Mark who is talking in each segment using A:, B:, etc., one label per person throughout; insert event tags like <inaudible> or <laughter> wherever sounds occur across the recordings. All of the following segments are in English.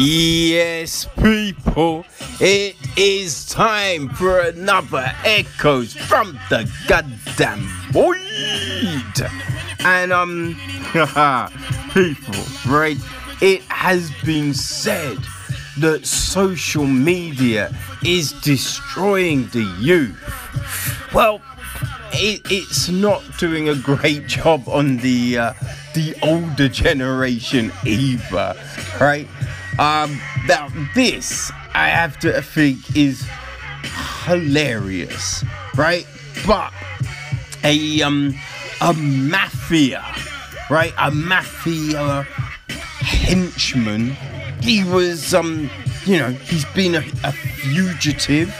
A: Yes, people, it is time for another Echoes from the goddamn void. And, um, <laughs> people, right? It has been said that social media is destroying the youth. Well, it, it's not doing a great job on the uh, the older generation either, right? Um, now this I have to think is hilarious, right? But a um a mafia, right? A mafia henchman. He was um you know he's been a, a fugitive,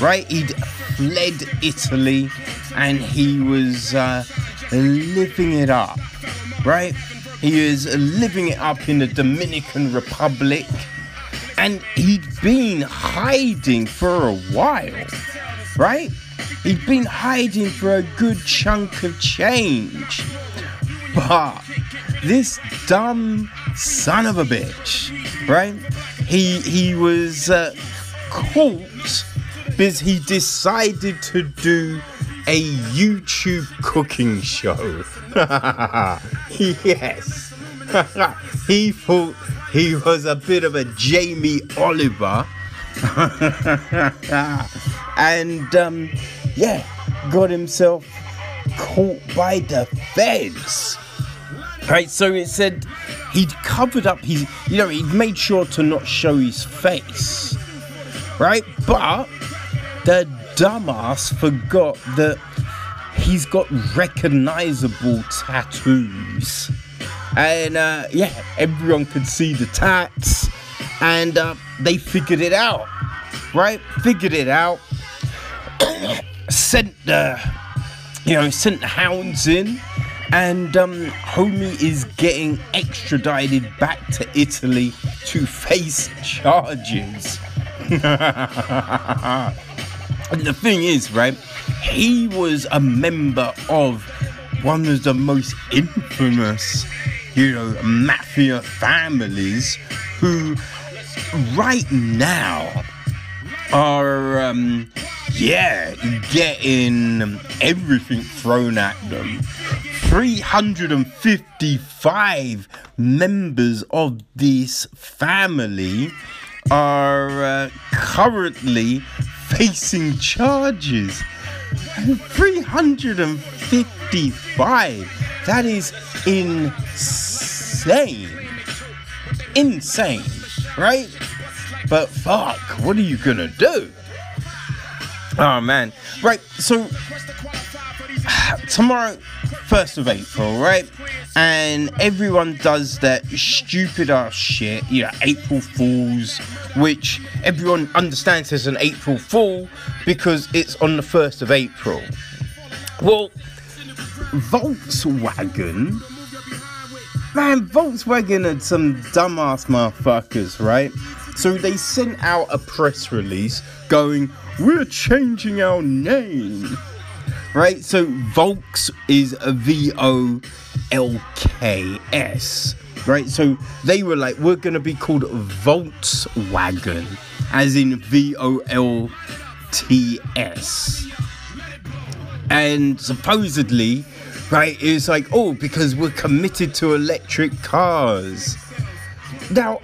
A: right? He'd fled Italy and he was uh, living it up, right? He is living it up in the Dominican Republic and he'd been hiding for a while, right? He'd been hiding for a good chunk of change. But this dumb son of a bitch, right? He he was uh, caught because he decided to do a YouTube cooking show. <laughs> yes. <laughs> he thought he was a bit of a Jamie Oliver. <laughs> and um, yeah, got himself caught by the feds. Right, so it said he'd covered up his, you know, he'd made sure to not show his face. Right, but the dumbass forgot that he's got recognizable tattoos. And uh, yeah, everyone could see the tats, and uh, they figured it out, right? Figured it out. <coughs> sent the, you know, sent the hounds in, and um, homie is getting extradited back to Italy to face charges. <laughs> And the thing is, right, he was a member of one of the most infamous, you know, mafia families who right now are, um, yeah, getting everything thrown at them. 355 members of this family are uh, currently facing charges. 355. That is insane. Insane, right? But fuck, what are you gonna do? Oh man. Right, so tomorrow 1st of April, right? And everyone does that stupid ass shit, you know, April Fools, which everyone understands as an April Fool because it's on the 1st of April. Well, Volkswagen, man, Volkswagen are some dumbass motherfuckers, right? So they sent out a press release going, We're changing our name right? So Volks is a V O L K S, right? So they were like, we're gonna be called Voltswagen, as in V O L T S, and supposedly, right? It's like, oh, because we're committed to electric cars. Now,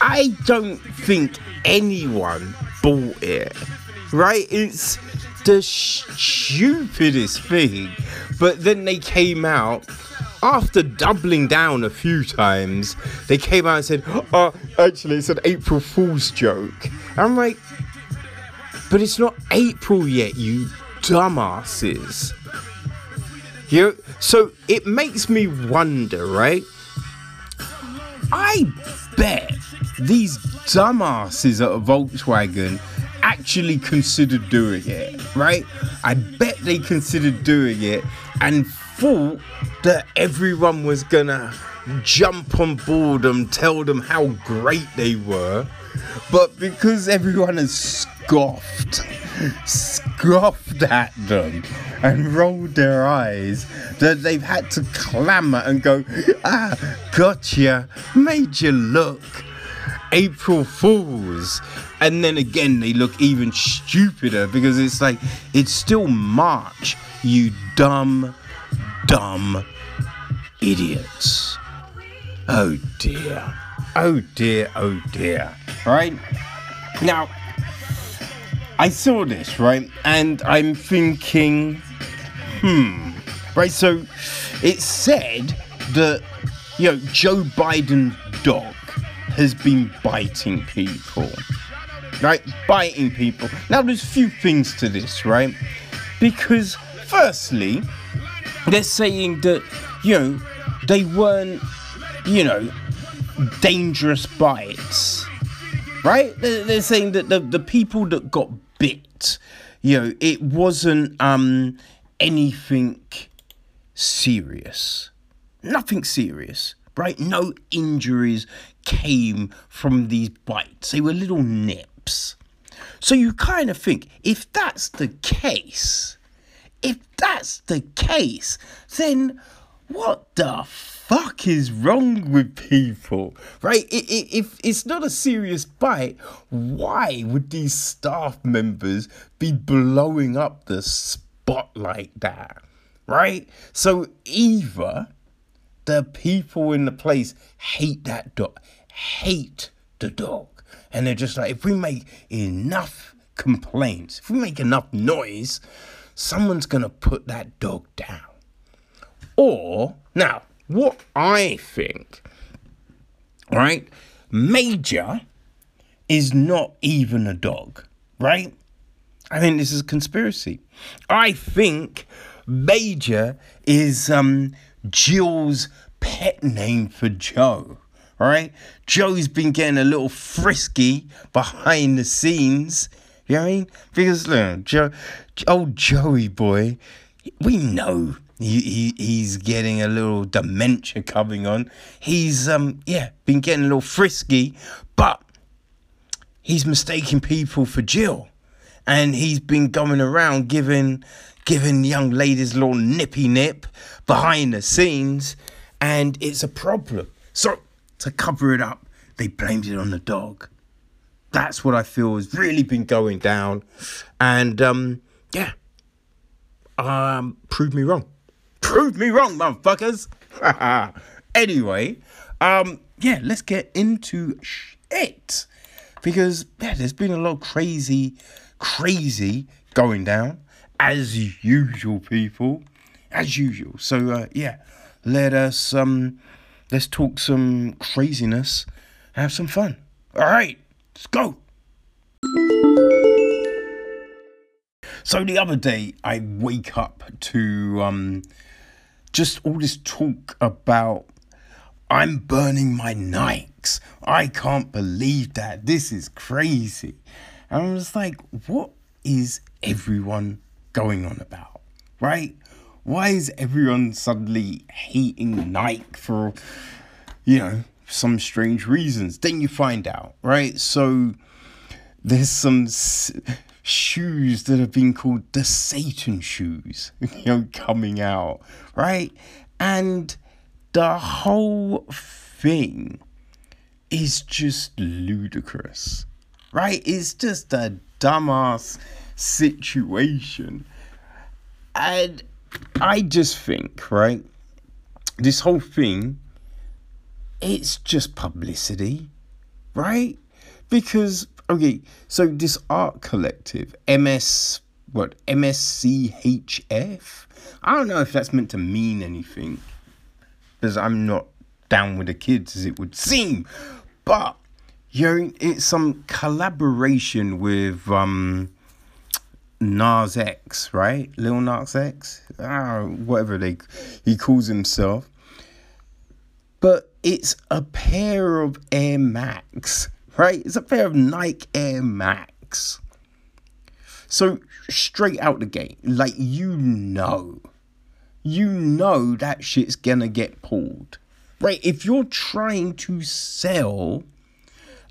A: I don't think anyone bought it, right? It's the stupidest thing. But then they came out after doubling down a few times. They came out and said, "Oh, actually, it's an April Fool's joke." I'm like, but it's not April yet, you dumbasses. You know, so it makes me wonder, right? I bet these dumbasses at Volkswagen actually considered doing it, right? I bet they considered doing it and thought that everyone was gonna jump on board and tell them how great they were. But because everyone has scoffed, scoffed at them and rolled their eyes, that they've had to clamour and go, ah, gotcha, made you look. April Fools. And then again, they look even stupider because it's like, it's still March, you dumb, dumb idiots. Oh dear. Oh dear, oh dear. Right? Now, I saw this, right? And I'm thinking, hmm. Right, so it said that, you know, Joe Biden's dog has been biting people. Right? Biting people. Now, there's a few things to this, right? Because, firstly, they're saying that, you know, they weren't, you know, dangerous bites. Right? They're saying that the, the people that got bit, you know, it wasn't um anything serious. Nothing serious, right? No injuries came from these bites. They were little nips. So you kind of think if that's the case, if that's the case, then what the fuck is wrong with people? Right? If it's not a serious bite, why would these staff members be blowing up the spot like that? Right? So either the people in the place hate that dog, hate the dog, and they're just like, if we make enough complaints, if we make enough noise, someone's gonna put that dog down. Or, now, what I think, right? Major is not even a dog, right? I think this is a conspiracy. I think Major is um Jill's pet name for Joe. Right? Joe's been getting a little frisky behind the scenes. You know what I mean? Because look, Joe, old Joey boy, we know he, he he's getting a little dementia coming on. He's um yeah been getting a little frisky, but he's mistaking people for Jill, and he's been going around giving giving young ladies a little nippy nip behind the scenes, and it's a problem. So to cover it up, they blamed it on the dog. That's what I feel has really been going down, and um yeah, um prove me wrong prove me wrong, motherfuckers. <laughs> anyway, um, yeah, let's get into shit. Because, yeah, there's been a lot of crazy, crazy going down. As usual, people. As usual. So, uh, yeah, let us, um, let's talk some craziness have some fun. All right, let's go. So the other day, I wake up to um, just all this talk about I'm burning my Nikes. I can't believe that. This is crazy. And I was like, what is everyone going on about? Right? Why is everyone suddenly hating Nike for, you know, some strange reasons? Then you find out, right? So there's some shoes that have been called the Satan shoes, <laughs> you know, coming out, right? And the whole thing is just ludicrous, right? It's just a dumbass situation. And I just think, right, this whole thing, it's just publicity, right? Because okay, so this art collective, MS, what, MSCHF? I don't know if that's meant to mean anything, because I'm not down with the kids as it would seem, but you know, it's some collaboration with um Nas X, right? Lil Nas X, ah, whatever they he calls himself. But it's a pair of Air Max right? It's a pair of Nike Air Max. So straight out the gate, like you know, you know that shit's gonna get pulled, right? If you're trying to sell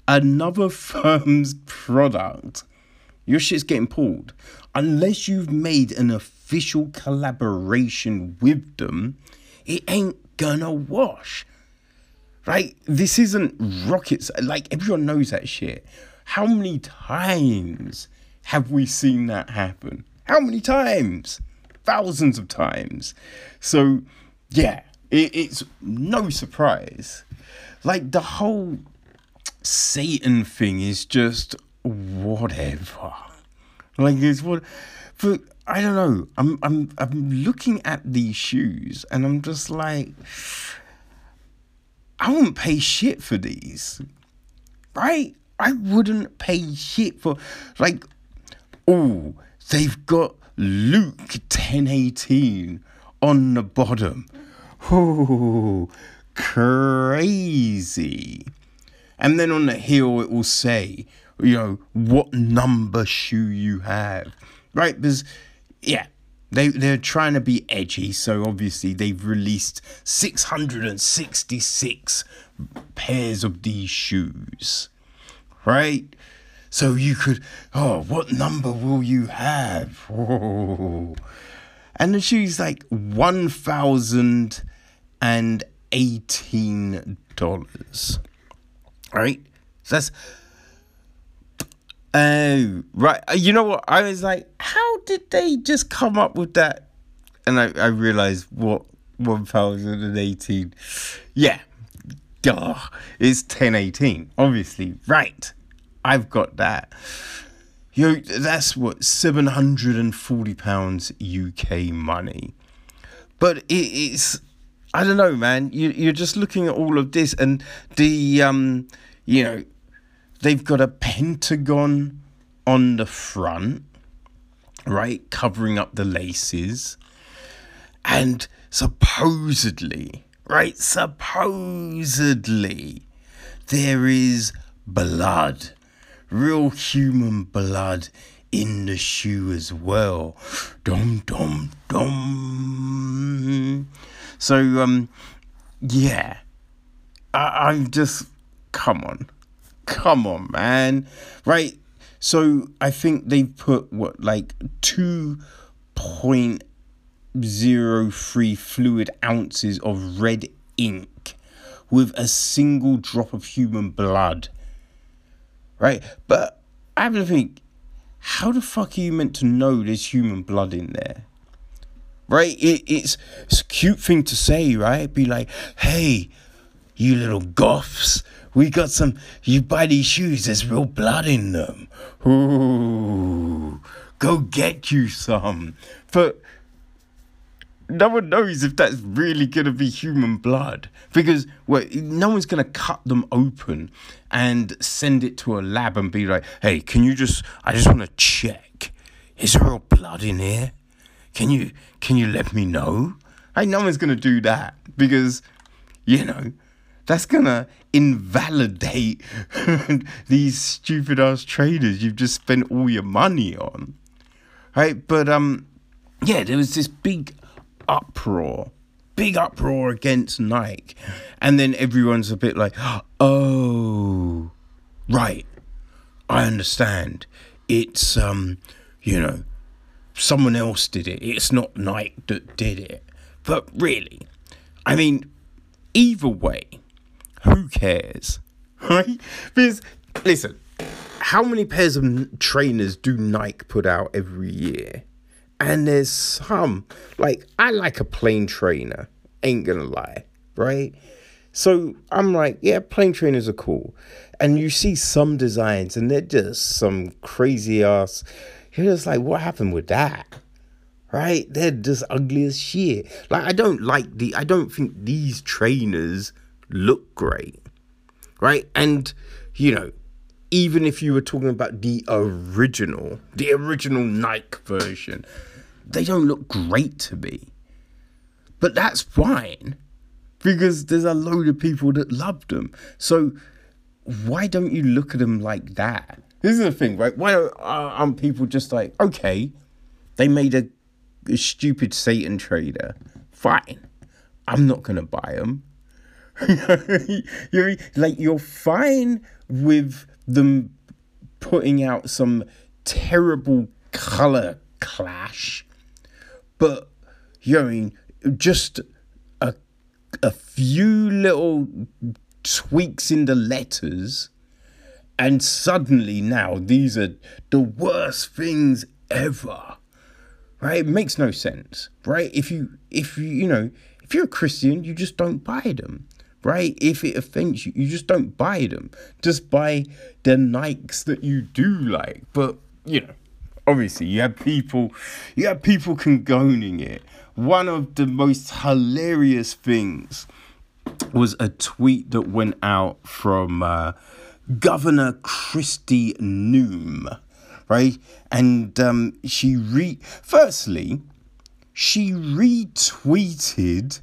A: another <laughs> firm's product, your shit's getting pulled. Unless you've made an official collaboration with them, it ain't gonna wash Right? this isn't rockets. Like, everyone knows that shit. How many times have we seen that happen? How many times? Thousands of times. So, yeah, it, it's no surprise. Like, the whole Satan thing is just whatever. Like, it's what. For, I don't know. I'm I'm I'm looking at these shoes and I'm just like I wouldn't pay shit for these. Right? I wouldn't pay shit for like oh, they've got Luke 1018 on the bottom. Oh, crazy. And then on the heel it will say, you know, what number shoe you have. Right? Because yeah, they they're trying to be edgy, so obviously they've released 666 pairs of these shoes. Right? So you could oh, what number will you have? <laughs> And the shoe's like one thousand and eighteen dollars. Right? So that's Oh, right. Uh, you know what? I was like, how did they just come up with that? And I, I realized what 1018. Yeah. Duh. It's 1018. Obviously. Right. I've got that. Yo, that's what, £740 UK money. But it, it's, I don't know, man. You, you're just looking at all of this and the, um, you know, They've got a pentagon on the front, right, covering up the laces. And supposedly, right, supposedly, there is blood, real human blood in the shoe as well. Dum dum dum. So um, yeah, I, I'm just come on come on, man. Right? So I think they've put what like two point zero three fluid ounces of red ink with a single drop of human blood. Right? But I have to think, how the fuck are you meant to know there's human blood in there? Right? It, it's, it's a cute thing to say, right? Be like, hey, you little goths, we got some, you buy these shoes, there's real blood in them. Ooh, go get you some. But no one knows if that's really to be human blood because well, no one's to cut them open and send it to a lab and be like, hey, can you just, I just want to check. Is there real blood in here? Can you, can you let me know? Hey, no one's to do that because, you know, that's gonna invalidate <laughs> these stupid ass traders you've just spent all your money on. Right? But um yeah, there was this big uproar. Big uproar against Nike. And then everyone's a bit like, oh right. I understand. It's um, you know, someone else did it. It's not Nike that did it. But really, I mean, either way, who cares? Right? Because, listen, how many pairs of trainers do Nike put out every year? And there's some, like, I like a plain trainer, ain't gonna lie, right? So I'm like, yeah, plain trainers are cool. And you see some designs and they're just some crazy ass. You're just like, what happened with that? Right? They're just ugly as shit. Like, I don't like the, I don't think these trainers look great, right? And, you know, even if you were talking about the original, the original Nike version, they don't look great to me. But that's fine because there's a load of people that love them. So why don't you look at them like that? This is the thing, right? Why aren't people just like, okay, they made a, a stupid Satan trader. Fine. I'm not going to buy them. <laughs> you're like you're fine with them putting out some terrible color clash, but you know, I mean, just a a few little tweaks in the letters, and suddenly now these are the worst things ever. Right? It makes no sense. Right? If you if you you know, if you're a Christian, you just don't buy them. Right? If it offends you, you just don't buy them. Just buy the Nikes that you do like. But you know, obviously you have people you have people condoning it. One of the most hilarious things was a tweet that went out from uh, Governor Kristi Noem, right? And um, she re firstly, she retweeted,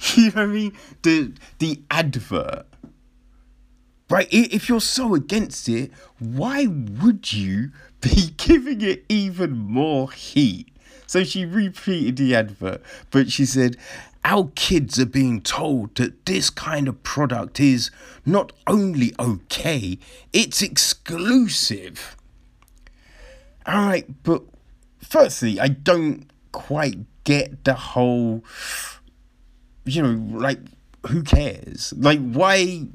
A: <laughs> you know what I mean, the the advert. Right? If you're so against it, why would you <laughs> be giving it even more heat? So she repeated the advert, but she said, our kids are being told that this kind of product is not only okay, it's exclusive. All right, but firstly, I don't quite get the whole, you know, like, who cares? Like, why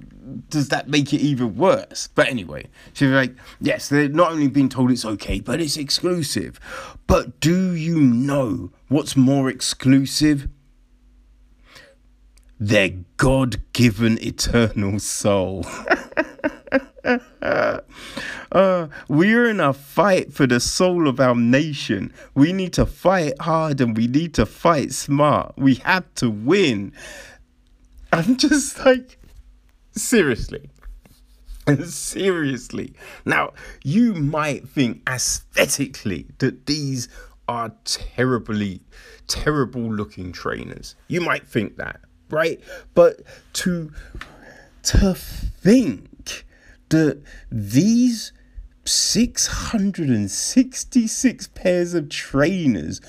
A: does that make it even worse? But anyway, she's like, yes, they're not only being told it's okay, but it's exclusive. But do you know what's more exclusive? their God given eternal soul. <laughs> uh, we're in a fight for the soul of our nation. We need to fight hard and we need to fight smart. We have to win. I'm just like, seriously. <laughs> seriously. Now, you might think aesthetically that these are terribly, terrible looking trainers. You might think that right? But to to think that these 666 pairs of trainers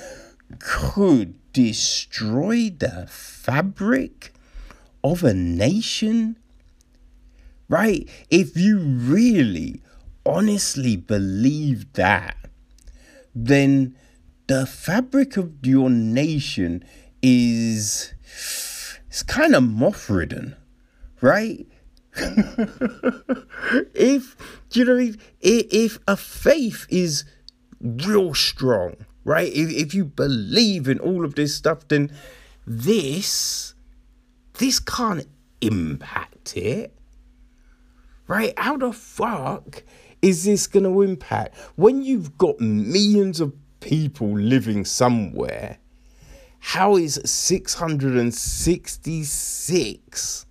A: could destroy the fabric of a nation, right? If you really honestly believe that, then the fabric of your nation is it's kind of moth ridden, right? <laughs> if you know if, if a faith is real strong, right? If, if you believe in all of this stuff, then this this can't impact it. Right? How the fuck is this gonna impact when you've got millions of people living somewhere? How is 666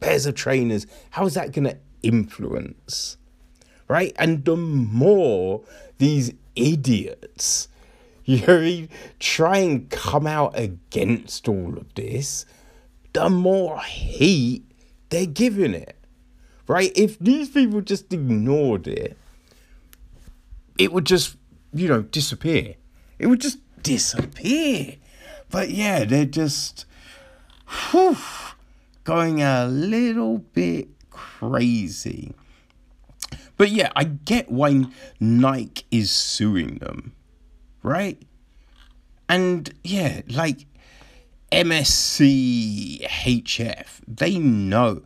A: pairs of trainers, how is that going to influence? Right? And the more these idiots, <laughs> you know, try and come out against all of this, the more heat they're giving it. Right? If these people just ignored it, it would just, you know, disappear. It would just disappear. But yeah, they're just whew, going a little bit crazy. But yeah, I get why Nike is suing them, right? And yeah, like MSC HF, they know.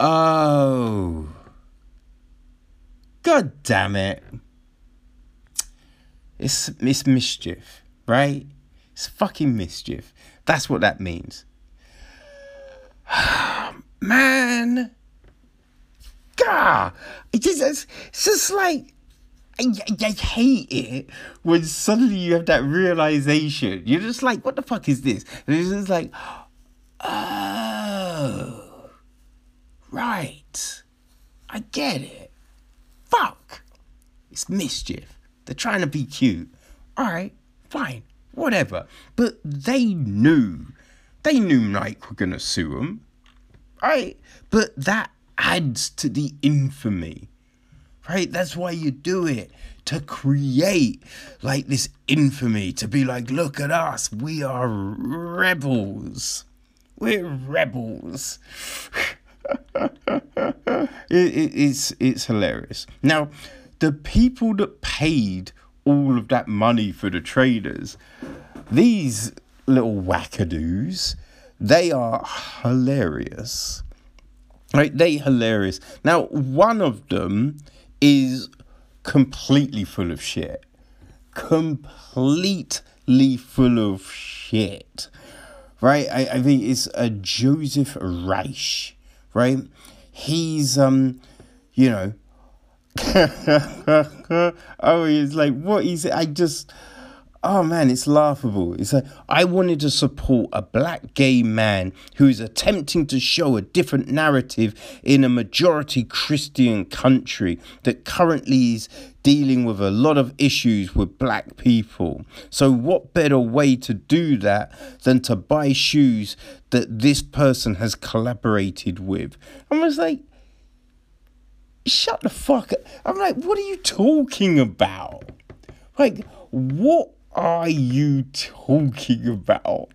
A: Oh. God damn it. It's, it's mischief, right? It's fucking mischief. That's what that means. <sighs> Man. God. It just, it's, it's just like. I, I, hate it when suddenly you have that realization. You're just like, what the fuck is this? And it's just like, oh, right. I get it. Fuck. It's mischief. They're trying to be cute. All right, fine whatever. But they knew, they knew Nike were gonna sue them, right? But that adds to the infamy, right? That's why you do it to create like this infamy, to be like, look at us, we are rebels, we're rebels. <laughs> it, it, it's it's hilarious. Now, the people that paid all of that money for the traders. These little wackadoos, they are hilarious. Right, they hilarious. Now, one of them is completely full of shit. Completely full of shit. Right? I, I think it's a Joseph Reich. Right? He's um, you know, <laughs> oh, he's like, what is it? I just, oh man, it's laughable. It's like, I wanted to support a black gay man who is attempting to show a different narrative in a majority Christian country that currently is dealing with a lot of issues with black people. So, what better way to do that than to buy shoes that this person has collaborated with? I was like, shut the fuck up. I'm like, what are you talking about? Like, what are you talking about?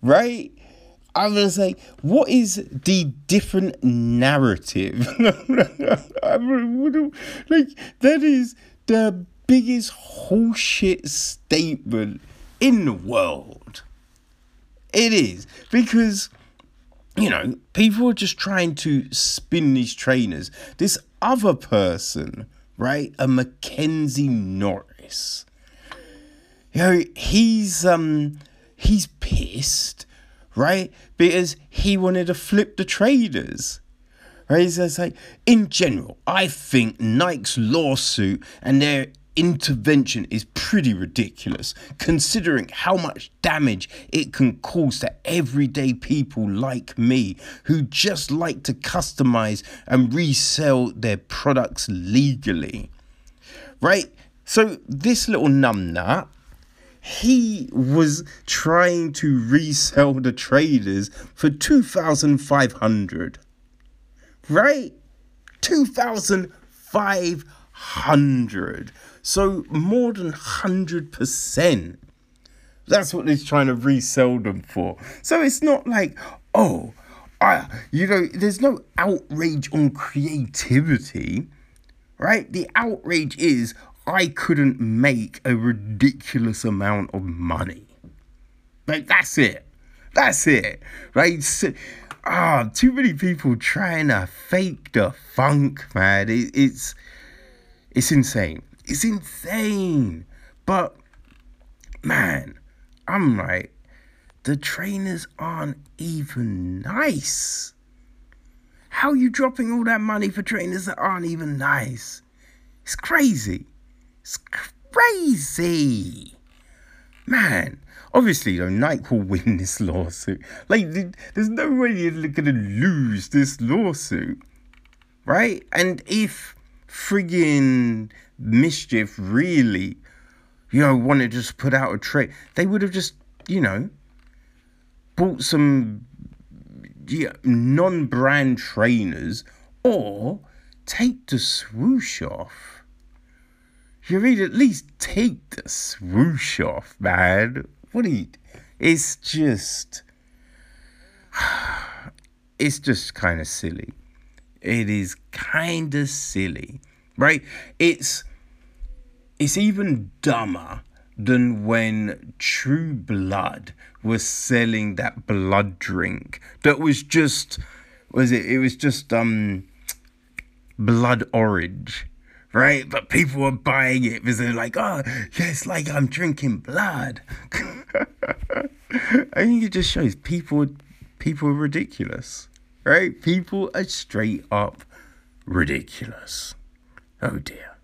A: Right? I was like, what is the different narrative? <laughs> like, that is the biggest horseshit statement in the world. It is. Because you know, people are just trying to spin these trainers. This other person, right, a Mackenzie Norris, you know, he's um he's pissed, right, because he wanted to flip the traders. Right, so it's like in general, I think Nike's lawsuit and their intervention is pretty ridiculous considering how much damage it can cause to everyday people like me who just like to customize and resell their products legally. Right? So, this little numbnut, he was trying to resell the traders for 2500 right 2500 so more than 100%. That's what he's trying to resell them for. So it's not like, oh, I, you know, there's no outrage on creativity, right? The outrage is I couldn't make a ridiculous amount of money. Like, that's it. That's it, right? So, ah, too many people trying to fake the funk, man. It, it's it's insane. It's insane. But man, I'm like, the trainers aren't even nice. How are you dropping all that money for trainers that aren't even nice? It's crazy. It's crazy. Man, obviously, though, Nike will win <laughs> this lawsuit. Like, there's no way you're going to lose this lawsuit. Right? And if friggin' Mischief really, you know, wanted to just put out a trade, they would have just, you know, bought some yeah, non brand trainers or take the swoosh off. You read at least take the swoosh off, man. What are you? It's just. <sighs> It's just kind of silly. It is kind of silly, right? It's it's even dumber than when True Blood was selling that blood drink that was just was it it was just um blood orange right? But people were buying it because they're like oh it's like i'm drinking blood. <laughs> I think it just shows people people are ridiculous right? People are straight up ridiculous. Oh dear.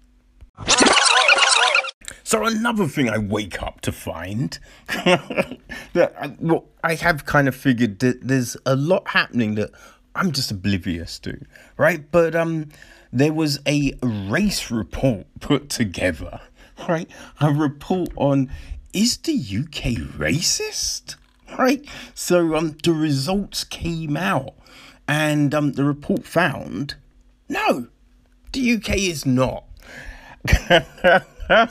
A: So another thing I wake up to find <laughs> that I, well, I have kind of figured that there's a lot happening that I'm just oblivious to, right? But um, there was a race report put together, right? A report on is the UK racist, right? So um, the results came out, and um, the report found no, the UK is not. <laughs> I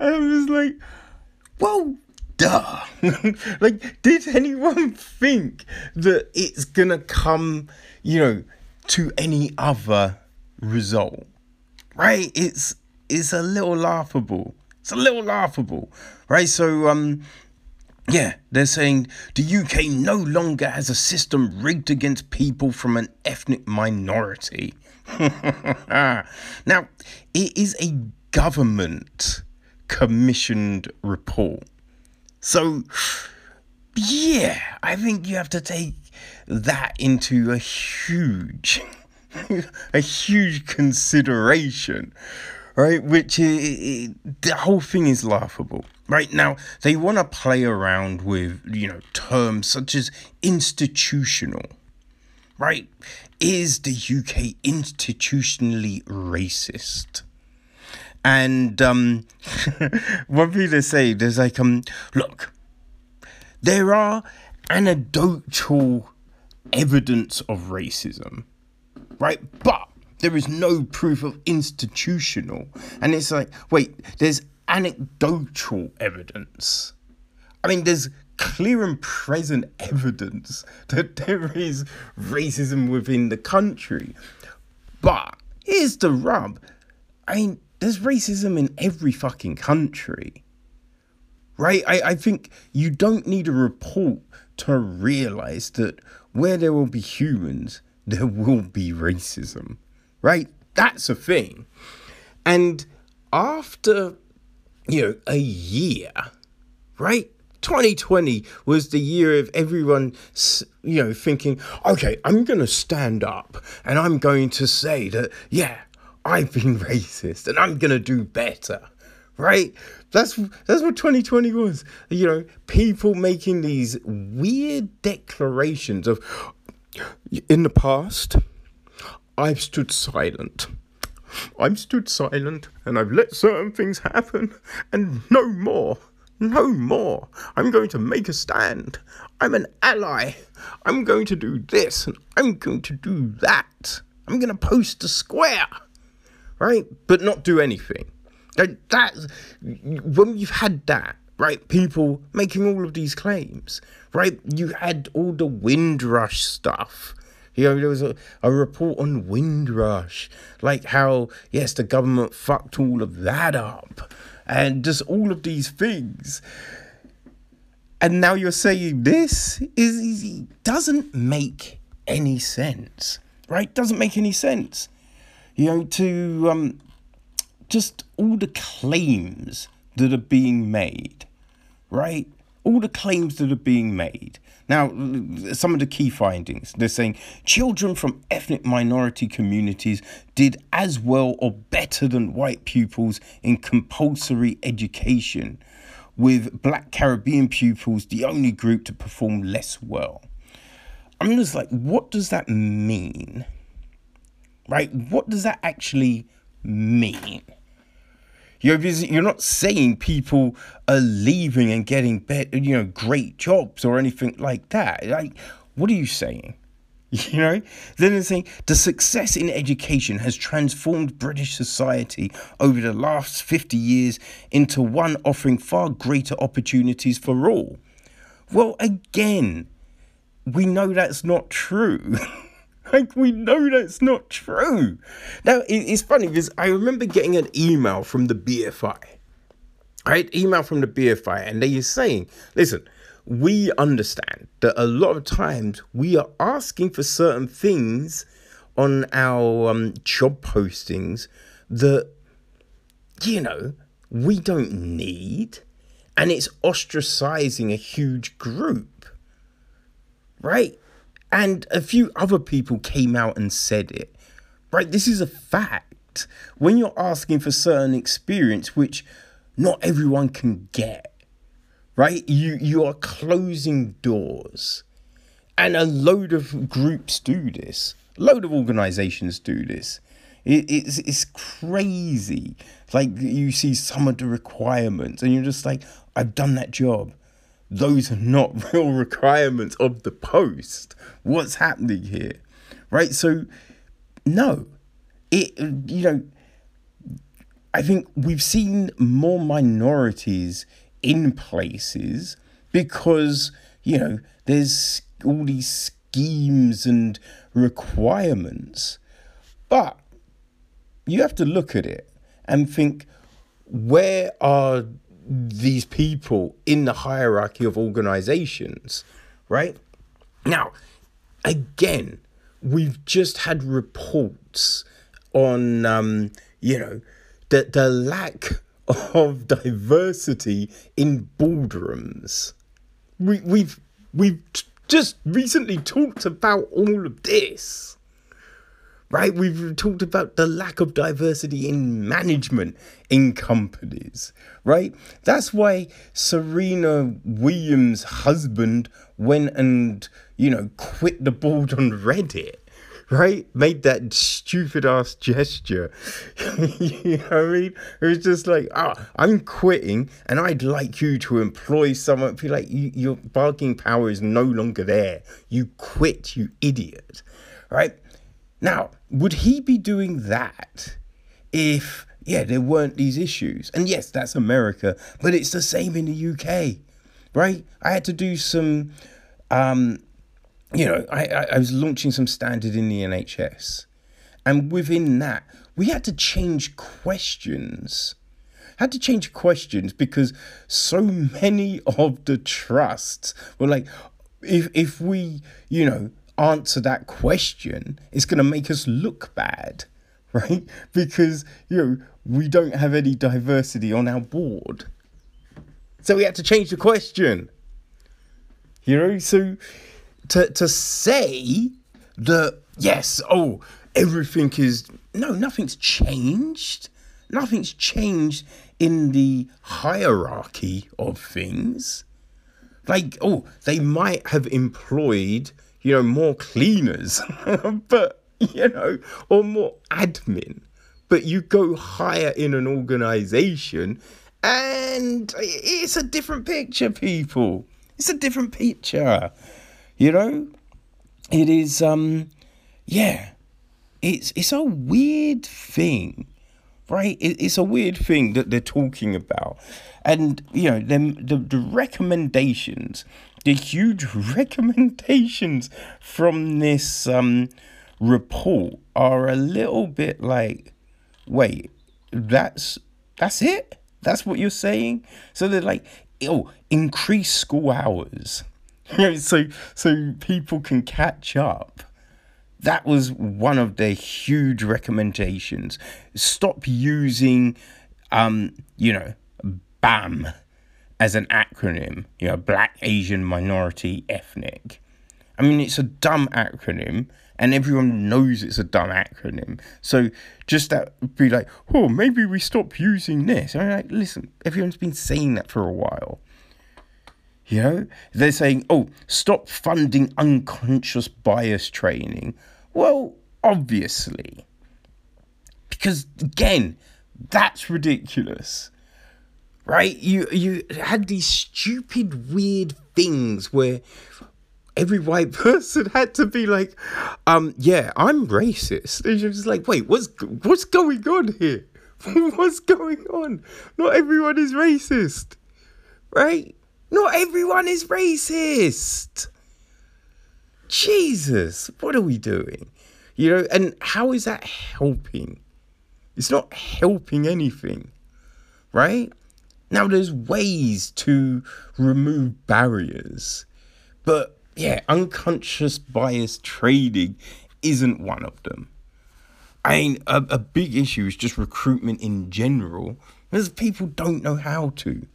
A: was like, well, duh. <laughs> like, did anyone think that it's gonna come, you know, to any other result? Right? It's it's a little laughable. It's a little laughable. Right? So um yeah, they're saying the UK no longer has a system rigged against people from an ethnic minority. <laughs> now, it is a government commissioned report. So, yeah, I think you have to take that into a huge, <laughs> a huge consideration, right? Which is, the whole thing is laughable. Right now, they want to play around with, you know, terms such as institutional. Right? Is the UK institutionally racist? And um, <laughs> what people say, there's like, um, look, there are anecdotal evidence of racism, right? But there is no proof of institutional. And it's like, wait, there's anecdotal evidence. I mean, there's clear and present evidence <laughs> that there is racism within the country. But here's the rub I mean, there's racism in every fucking country. Right? I, I think you don't need a report to realize that where there will be humans, there will be racism. Right? That's a thing. And after you know, a year, right? 2020 was the year of everyone, you know, thinking, okay, I'm going to stand up and I'm going to say that, yeah, I've been <laughs> racist and I'm going to do better, right? That's that's what 2020 was. You know, people making these weird declarations of in the past I've stood silent I've stood silent and I've let certain things happen, and no more. No more. I'm going to make a stand. I'm an ally. I'm going to do this and I'm going to do that. I'm going to post a square. Right? But not do anything. That's when you've had that, right? People making all of these claims, right? You had all the Windrush stuff you know, there was a, a report on Windrush, like how, yes, the government fucked all of that up, and just all of these things. And now you're saying this is, is doesn't make any sense, right? Doesn't make any sense. You know, to um, just all the claims that are being made, right? All the claims that are being made now, some of the key findings they're saying children from ethnic minority communities did as well or better than white pupils in compulsory education, with black Caribbean pupils the only group to perform less well. I'm just like, what does that mean? Right? What does that actually mean? You're you're not saying people are leaving and getting better, you know, great jobs or anything like that. Like, what are you saying? <laughs> You know, then they're saying the success in education has transformed British society over the last 50 years into one offering far greater opportunities for all. Well, again, we know that's not true. <laughs> Like, we know that's not true. Now, it's funny because I remember getting an email from the BFI, right? Email from the BFI, and they are saying, listen, we understand that a lot of times we are asking for certain things on our um, job postings that, you know, we don't need, and it's ostracizing a huge group, right? And a few other people came out and said it. Right? This is a fact. When you're asking for certain experience, which not everyone can get, right? You you are closing doors. And a load of groups do this. A load of organizations do this. It, it's it's crazy. Like you see some of the requirements, and you're just like, I've done that job those are not <laughs> real requirements of the post. What's happening here? Right? So, no. It, you know, I think we've seen more minorities in places because, you know, there's all these schemes and requirements. But you have to look at it and think where are these people in the hierarchy of organizations, right? Now, again, we've just had reports on, um, you know, the, the lack of diversity in boardrooms. We, we've we've just recently talked about all of this right? We've talked about the lack of diversity in management in companies, right? That's why Serena Williams' husband went and, you know, quit the board on Reddit. Right, made that stupid ass gesture. <laughs> you know what I mean? It was just like, oh, I'm quitting, and I'd like you to employ someone. Be like, you, your bargaining power is no longer there. You quit, you idiot. Right? Now, would he be doing that if, yeah, there weren't these issues? And yes, that's America, but it's the same in the UK, right? I had to do some, um, you know, I, I, was launching some standard in the NHS. And within that, we had to change questions. Had to change questions because so many of the trusts were like, if if we, you know, answer that question, it's going to make us look bad, <laughs> right? Because, you know, we don't have any diversity on our board. So we had to change the question. You know, so to, to say that, yes, oh, everything is, no, nothing's changed. Nothing's changed in the hierarchy of things. Like, oh, they might have employed you know, more cleaners, <laughs> but, you know, or more admin. But you go higher in an organization and it's a different picture, people. It's a different picture. You know? It is um yeah. It's it's a weird thing. Right? It's a weird thing that they're talking about. And you know, them the, the recommendations the huge <laughs> recommendations from this um, report are a little bit like, wait, that's that's it? That's what you're saying? So they're like, oh, increase school hours. <laughs> so so people can catch up. That was one of their huge recommendations. Stop using um, you know, BAME as an acronym, you know, Black, Asian, Minority, Ethnic. I mean, it's a dumb acronym, and everyone knows it's a dumb acronym. So just that be like, oh, maybe we stop using this. I'm like, listen, everyone's been saying that for a while. You know, they're saying, oh, stop funding unconscious bias training. Well, obviously. Because again, that's ridiculous right? You you had these stupid, weird things where every white <laughs> person had to be like, um, yeah, I'm racist. And you're just like, wait, what's what's going on here? <laughs> what's going on? Not everyone is racist, right? Not everyone is racist. Jesus, what are we doing? You know, and how is that helping? It's not helping anything, right? Now, there's ways to remove barriers, but yeah, unconscious bias training isn't one of them. I mean, a, a big issue is just recruitment in general, because people don't know how to.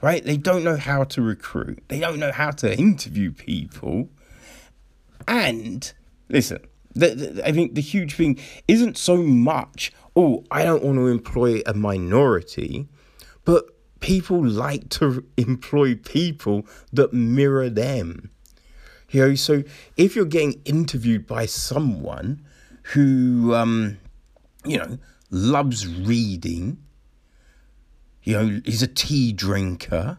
A: Right? They don't know how to recruit. They don't know how to interview people. And listen, the, the, I think the huge thing isn't so much, oh, I don't want to employ a minority but people like to employ people that mirror them. You know, so if you're getting interviewed by someone who, um, you know, loves reading, you know, is a tea drinker,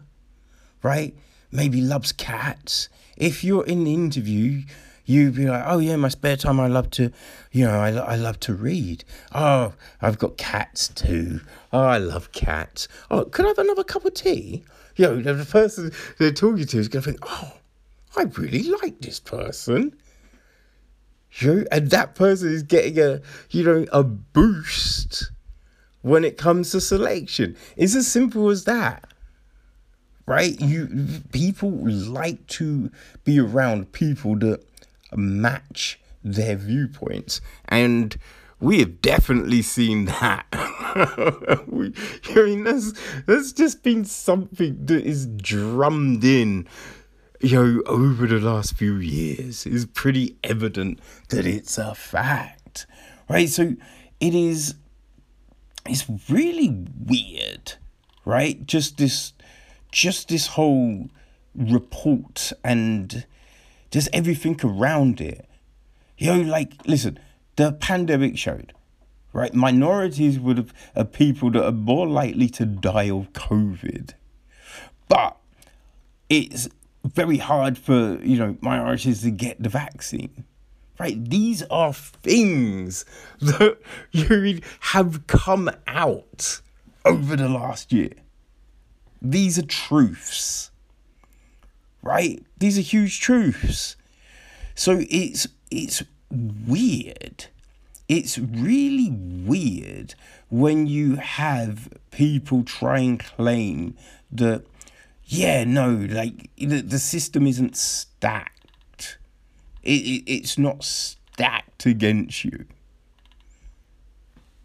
A: right? Maybe loves cats. If you're in the interview, you'd be like, oh yeah, my spare time, I love to, you know, I, I love to read. Oh, I've got cats too. Oh, I love cats. Oh, could I have another cup of tea? You know, the person they're talking to is going to think, oh, I really like this person. You know, and that person is getting a, you know, a boost when it comes to selection. It's as simple as that. Right? You people like to be around people that match their viewpoints. And we have definitely seen that. <laughs> we, I mean, that's that's just been something that is drummed in, you know, over the last few years. It's pretty evident that it's a fact, right? So it is. It's really weird, right? Just this, just this whole report and just everything around it. You know, like listen the pandemic showed, right? Minorities would have are people that are more likely to die of COVID. But it's very hard for, you know, minorities to get the vaccine. Right? These are things <laughs> that you have come out over the last year. These are truths. Right? These are huge truths. So it's it's weird. It's really weird when you have people try and claim that, yeah, no, like the, the system isn't stacked. It, it, it's not stacked against you.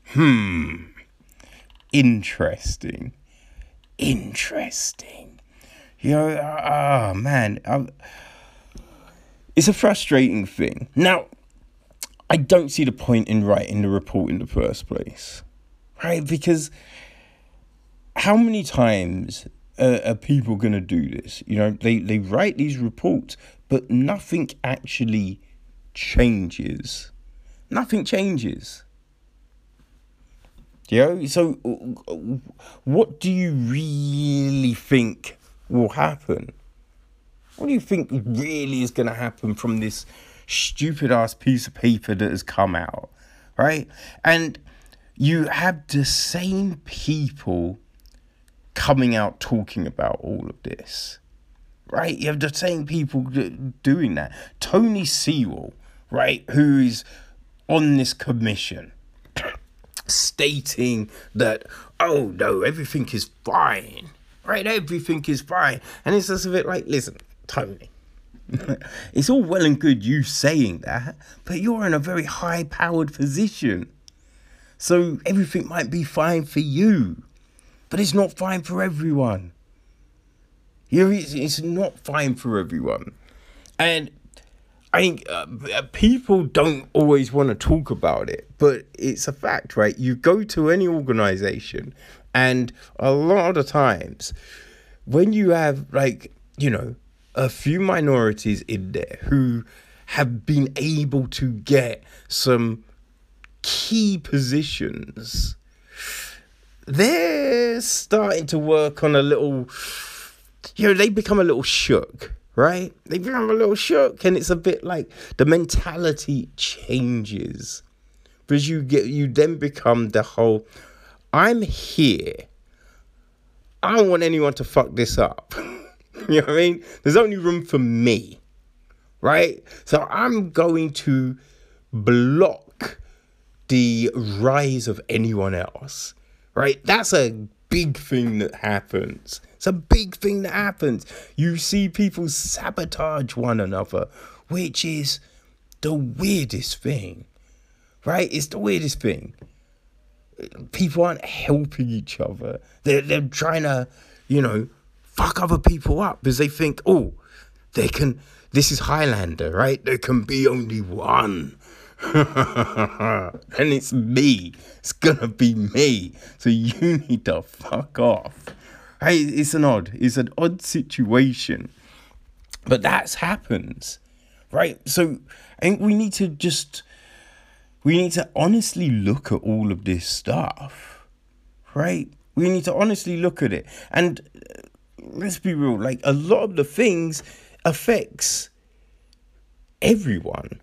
A: Hmm. Interesting. Interesting. You know, oh man, I'm, it's a frustrating thing. Now, I don't see the point in writing the report in the first place, right? Because how many times are people going to do this? You know, they, they write these reports, but nothing actually changes. Nothing changes. You know, so what do you really think will happen? What do you think really is going to happen from this stupid ass piece of paper that has come out, right? And you have the same people coming out talking about all of this, right? You have the same people doing that. Tony Sewell, right, who is on this commission, stating that, oh no, everything is fine, right? Everything is fine. And it's just a bit like, listen, Tony, <laughs> it's all well and good you saying that, but you're in a very high powered position. So everything might be fine for you, but it's not fine for everyone. Know, it's, it's not fine for everyone. And I think uh, people don't always want to talk about it, but it's a fact, right? You go to any organization, and a lot of times, when you have, like, you know, a few minorities in there who have been able to get some key positions. They're starting to work on a little, you know, they become a little shook, right? They become a little shook, and it's a bit like the mentality changes because you get, you then become the whole, I'm here. I don't want anyone to fuck this up. <laughs> <laughs> you know what I mean? There's only room for me, right? So I'm going to block the rise of anyone else, right? That's a big thing that happens. It's a big thing that happens. You see people sabotage one another, which is the weirdest thing, right? It's the weirdest thing. People aren't helping each other. They're, they're trying to, you know, fuck other people up because they think, oh, they can, this is Highlander, right? There can be only one. <laughs> and it's me. It's gonna be me. So you <laughs> need to fuck off. Hey, it's an odd, it's an odd situation. But that's happens. Right? So I think we need to just we need to honestly look at all of this stuff. Right? We need to honestly look at it. And let's be real, like a lot of the things affects everyone,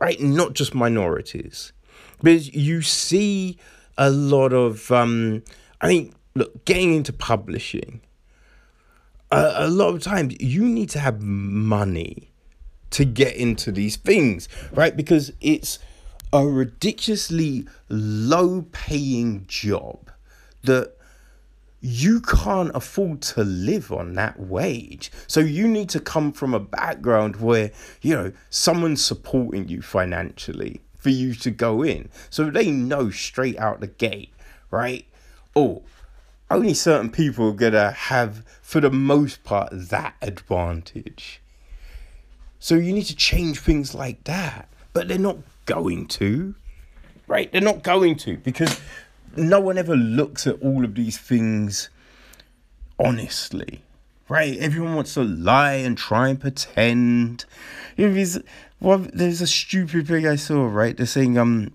A: right? Not just minorities. Because you see a lot of, um, I mean, look, getting into publishing, a, a lot of times you need to have money to get into these things, right? Because it's a ridiculously low paying job that you can't afford to live on that wage. So you need to come from a background where, you know, someone's supporting you financially for you to go in. So they know straight out the gate, right? Oh, only certain people are gonna have, for the most part, that advantage. So you need to change things like that. But they're not going to, right? They're not going to because no one ever looks at all of these things honestly, right? Everyone wants to lie and try and pretend. If it's, well, there's a stupid thing I saw, right? They're saying, um,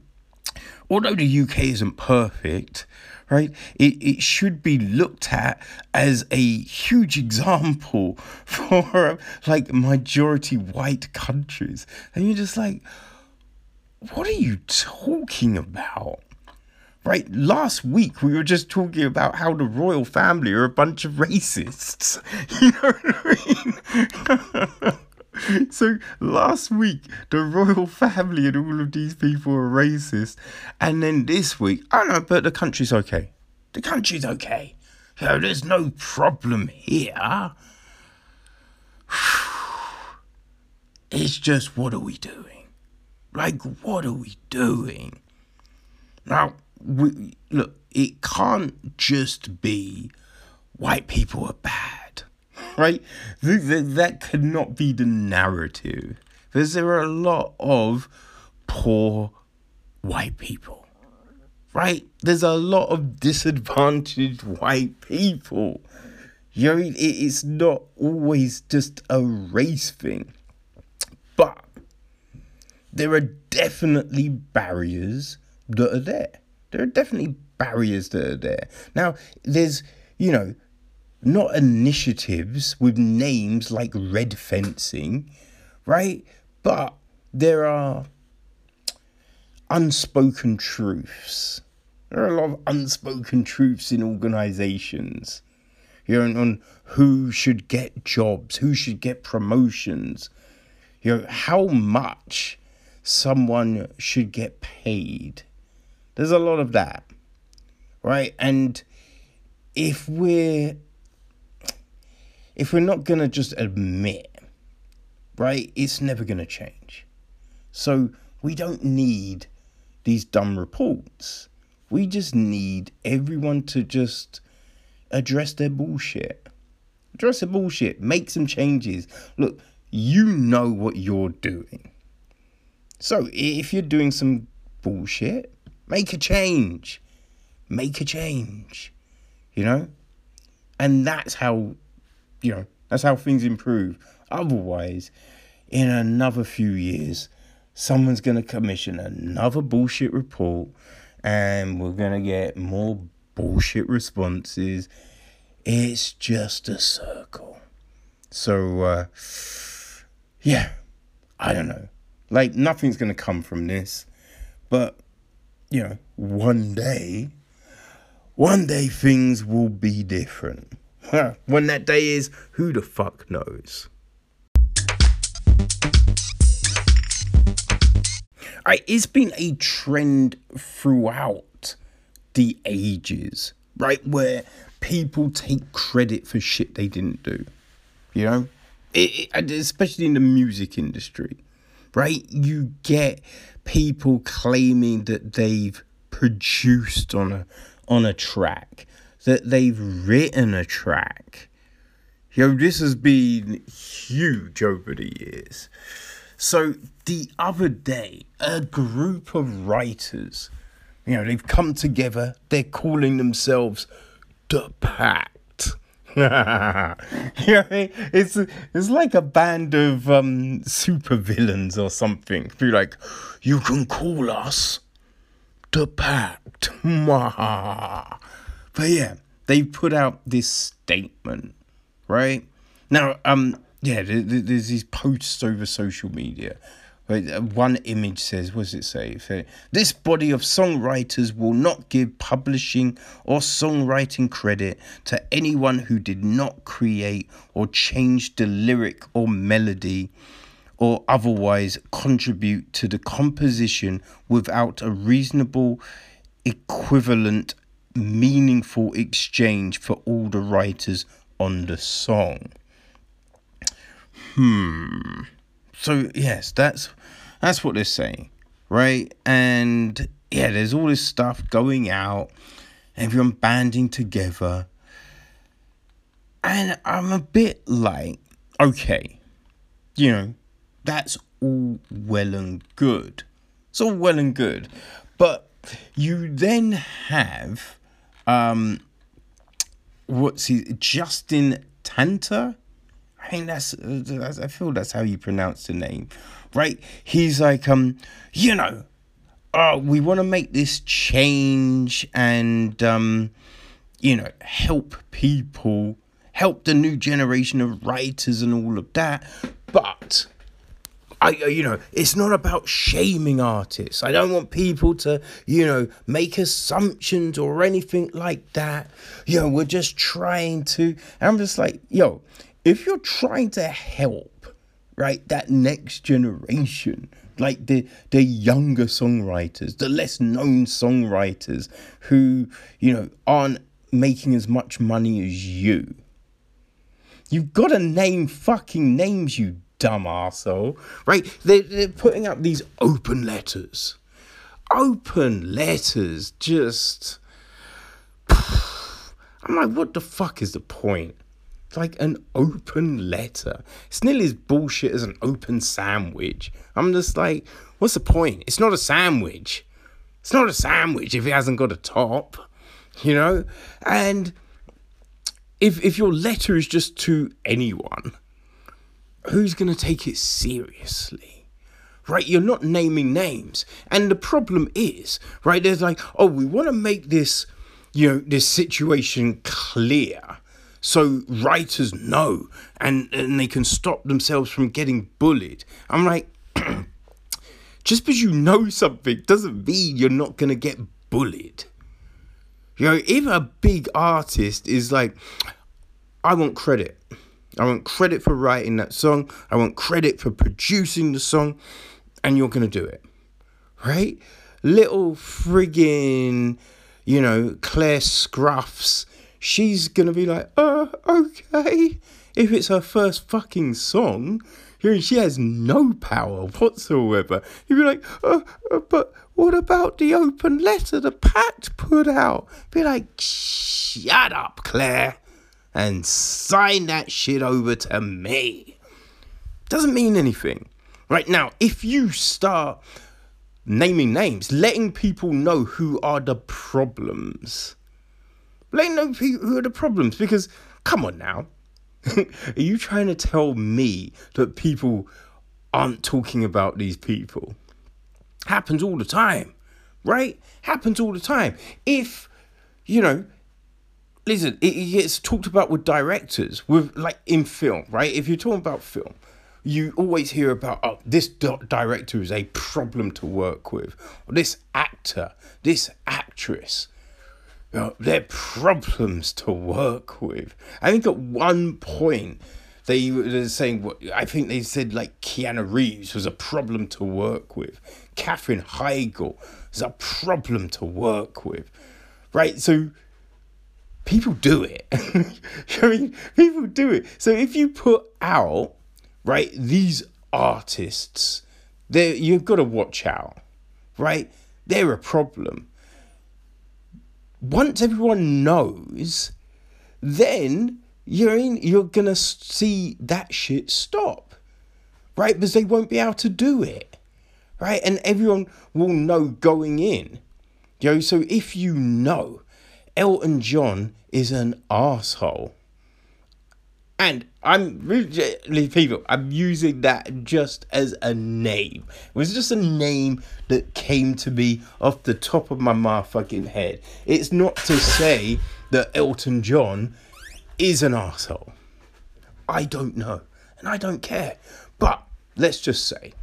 A: although the UK isn't perfect, right, it, it should be looked at as a huge example <laughs> for like majority white countries. And you're just like, what are you talking about? Right, last week we were just talking about how the royal family are a bunch of racists. <laughs> You know what I mean? <laughs> so last week the royal family and all of these people are racist, and then this week, I don't know, but the country's okay. The country's okay. So there's no problem here. <sighs> It's just what are we doing? Like, what are we doing? Now, we, look, it can't just be white people are bad, <laughs> right? That could not be the narrative. Because there are a lot of poor white people, right? There's a lot of disadvantaged <laughs> white people. You know, it's not always just a race thing. But there are definitely barriers that are there there are definitely barriers that are there. Now, there's, you know, not initiatives with names like red fencing, right? But there are unspoken truths. There are a lot of unspoken truths in organizations. You know, on who should get jobs, who should get promotions, you know, how much someone should get paid. There's a lot of that, right? And if we're if we're not gonna just admit, right, it's never gonna change. So we don't need these dumb reports. We just need everyone to just address their bullshit. Address their bullshit. Make some changes. Look, you know what you're doing. So if you're doing some bullshit, Make a change. Make a change. You know? And that's how, you know, that's how things improve. Otherwise, in another few years, someone's going to commission another bullshit report and we're going to get more bullshit responses. It's just a circle. So, uh, yeah, I don't know. Like, nothing's going to come from this. But you know, one day, one day things will be different. when that day is, who the fuck knows? Right, it's been a trend throughout the ages, right, where people take credit for shit they didn't do. You know, it, it, especially in the music industry, right? You get people claiming that they've produced on a on a track, that they've written a track. Know, this has been huge over the years. So the other day, a group of writers, you know, they've come together, they're calling themselves the Pact <laughs> it's it's like a band of um supervillains or something. Be like, you can call us the Pact. <laughs> but yeah, they put out this statement, right? Now, um, yeah, there's these posts over social media one image says, what does it say? This body of songwriters will not give publishing or songwriting credit to anyone who did not create or change the lyric or melody or otherwise contribute to the composition without a reasonable, equivalent, meaningful exchange for all the writers on the song. Hmm. So yes, that's that's what they're saying, right? And yeah, there's all this stuff going out, everyone banding together. And I'm a bit like, okay, you know, that's all well and good. It's all well and good. But you then have um what's he Justin Tranter? I think that's I feel that's how you pronounce the name. Right? He's like um you know, oh, we want to make this change and um you know, help people, help the new generation of writers and all of that. But I, you know, it's not about shaming artists. I don't want people to, you know, make assumptions or anything like that. You know, we're just trying to. I'm just like, yo, if you're trying to help, right, that next generation, like the the younger songwriters, the less known songwriters who, you know, aren't making as much money as you. You've got to name fucking names, you dumb arsehole. Right? They, they're putting up these open letters. Open letters, just. <sighs> I'm like, what the fuck is the point? Like an open letter. It's nearly as bullshit as an open sandwich. I'm just like, what's the point? It's not a sandwich. It's not a sandwich if it hasn't got a top, you know? And if if your letter is just to anyone, who's going to take it seriously? Right, you're not naming names. And the problem is, right, there's like, oh, we want to make this, you know, this situation clear so writers know and, and they can stop themselves from getting bullied. I'm like, <clears throat> just because you know something doesn't mean you're not going to get bullied. You know, if a big artist is like, I want credit. I want credit for writing that song. I want credit for producing the song. And you're going to do it. Right? Little friggin', you know, Claire Scruffs. She's to be like, uh, okay. If it's her first fucking song, she has no power whatsoever. You'd be like, uh, uh, but what about the open letter the pact put out? Be like, shut up, Claire and sign that shit over to me. Doesn't mean anything. Right now, if you start naming names, letting people know who are the problems, letting know people who are the problems, because come on now, <laughs> are you trying to tell me that people aren't talking about these people? Happens all the time, right? Happens all the time. If, you know, listen, it, gets talked about with directors, with like in film, right? If you're talking about film, you always hear about oh, this director is a problem to work with, this actor, this actress. They're problems to work with. I think at one point they were saying I think they said like Keanu Reeves was a problem to work with, Katherine Heigl is a problem to work with, right? So people do it. <laughs> I mean, people do it. So if you put out, right, these artists, they you've got to watch out, right? They're a problem. Once everyone knows, then you're in, you're gonna see that shit stop, right? Because they won't be able to do it, right? And everyone will know going in. You know, so if you know Elton John is an asshole. And I'm really, people, I'm using that just as a name. It was just a name that came to me off the top of my motherfucking head. It's not to say that Elton John is an asshole. I don't know. And I don't care. But let's just say,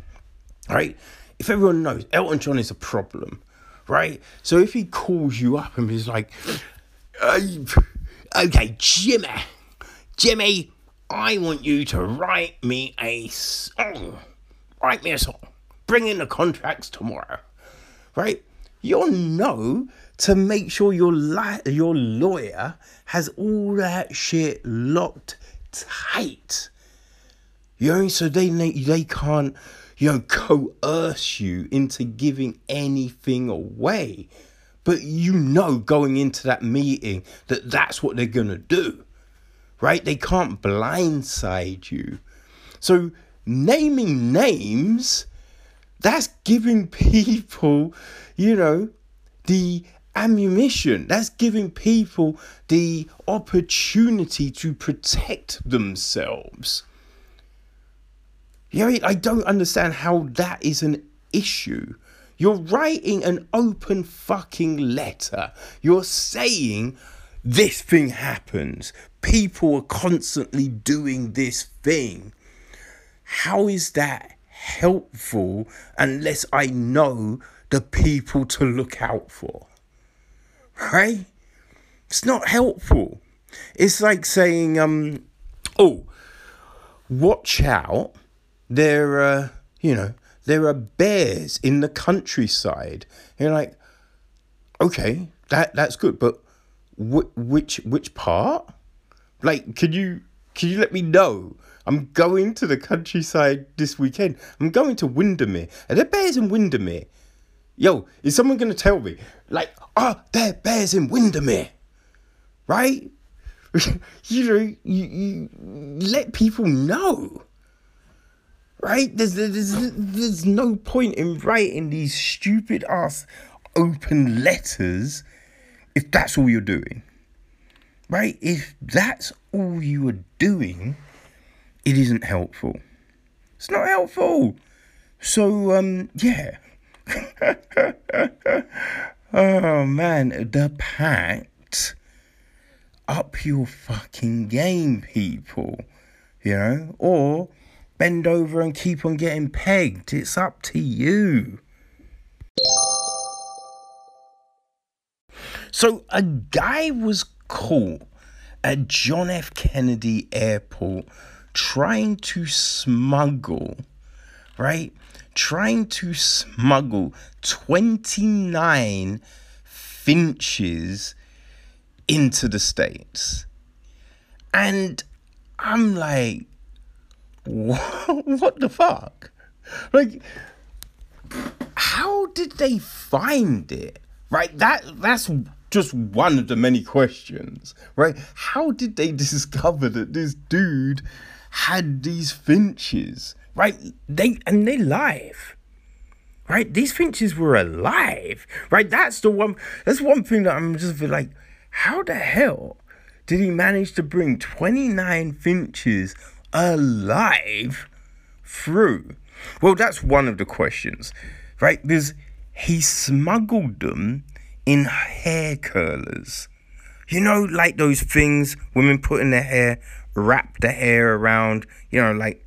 A: right? If everyone knows Elton John is a problem, right? So if he calls you up and he's like, okay, Jimmy, Jimmy, I want you to write me a song. write me a song, bring in the contracts tomorrow, right? You'll know to make sure your li- your lawyer has all that shit locked tight. You know, so they they can't you know coerce you into giving anything away. But you know going into that meeting that that's what they're gonna do, right? They can't blindside you. So naming names, that's giving <laughs> people, you know, the ammunition. That's giving people the opportunity to protect themselves. Know, I don't understand how that is an issue. You're writing an open fucking letter. You're saying this thing happens. People are constantly doing this thing. How is that helpful unless I know the people to look out for? Right? It's not helpful. It's like saying, um, oh, watch out. There are, you know, there are bears in the countryside. You're like, okay, that that's good, but wh- which which part? Like, could you could you let me know? I'm going to the countryside this weekend. I'm going to Windermere. Are there bears in Windermere? Yo, is someone gonna tell me? Like, are there bears in Windermere? Right? <laughs> you know, you, you let people know right? There's, there's, there's no point in writing these stupid ass open letters if that's all you're doing, right? If that's all you are doing, it isn't helpful. It's not helpful. So, um, yeah. <laughs> oh man, the pact. Up your fucking game, people. You know? Or bend over and keep on getting pegged. It's up to you. So, a guy was caught at John F. Kennedy Airport trying to smuggle, right? Trying to smuggle 29 finches into the States. And I'm like, <laughs> what the fuck? Like, how did they find it? Right? That that's just one of the many questions, right? How did they <laughs> discover that this dude had these finches? Right? They and they live. Right? These finches were alive. Right? That's the one that's one thing that I'm just like, how the hell did he manage to bring 29 finches alive through? Well, that's one of the questions, right? Because he smuggled them in hair curlers. You know, like those things women put in their hair, wrap the hair around, you know, like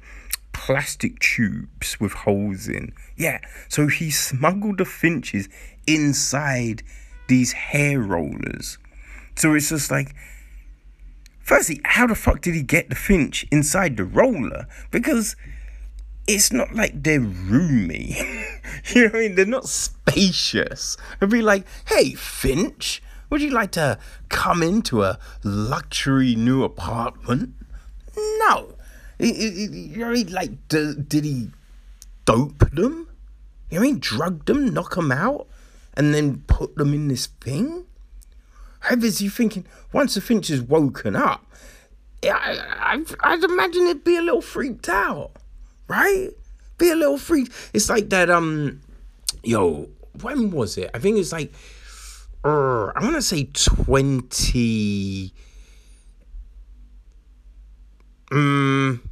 A: plastic tubes with holes in. Yeah, so he smuggled the finches inside these hair rollers. So it's just like, Firstly, how the fuck did he get the Finch inside the roller? Because it's not like they're roomy. <laughs> you know what I mean? They're not spacious. It'd be like, hey, Finch, would you like to come into a luxury new apartment? No. You know, like, did he dope them? You know I mean? Drug them, knock them out, and then put them in this thing? How is he thinking? Once the Finch is woken up, I, I, I'd imagine it'd be a little freaked out, right? Be a little freaked. It's like that. Um, yo, when was it? I think it's like, uh, I want to say twenty. Um,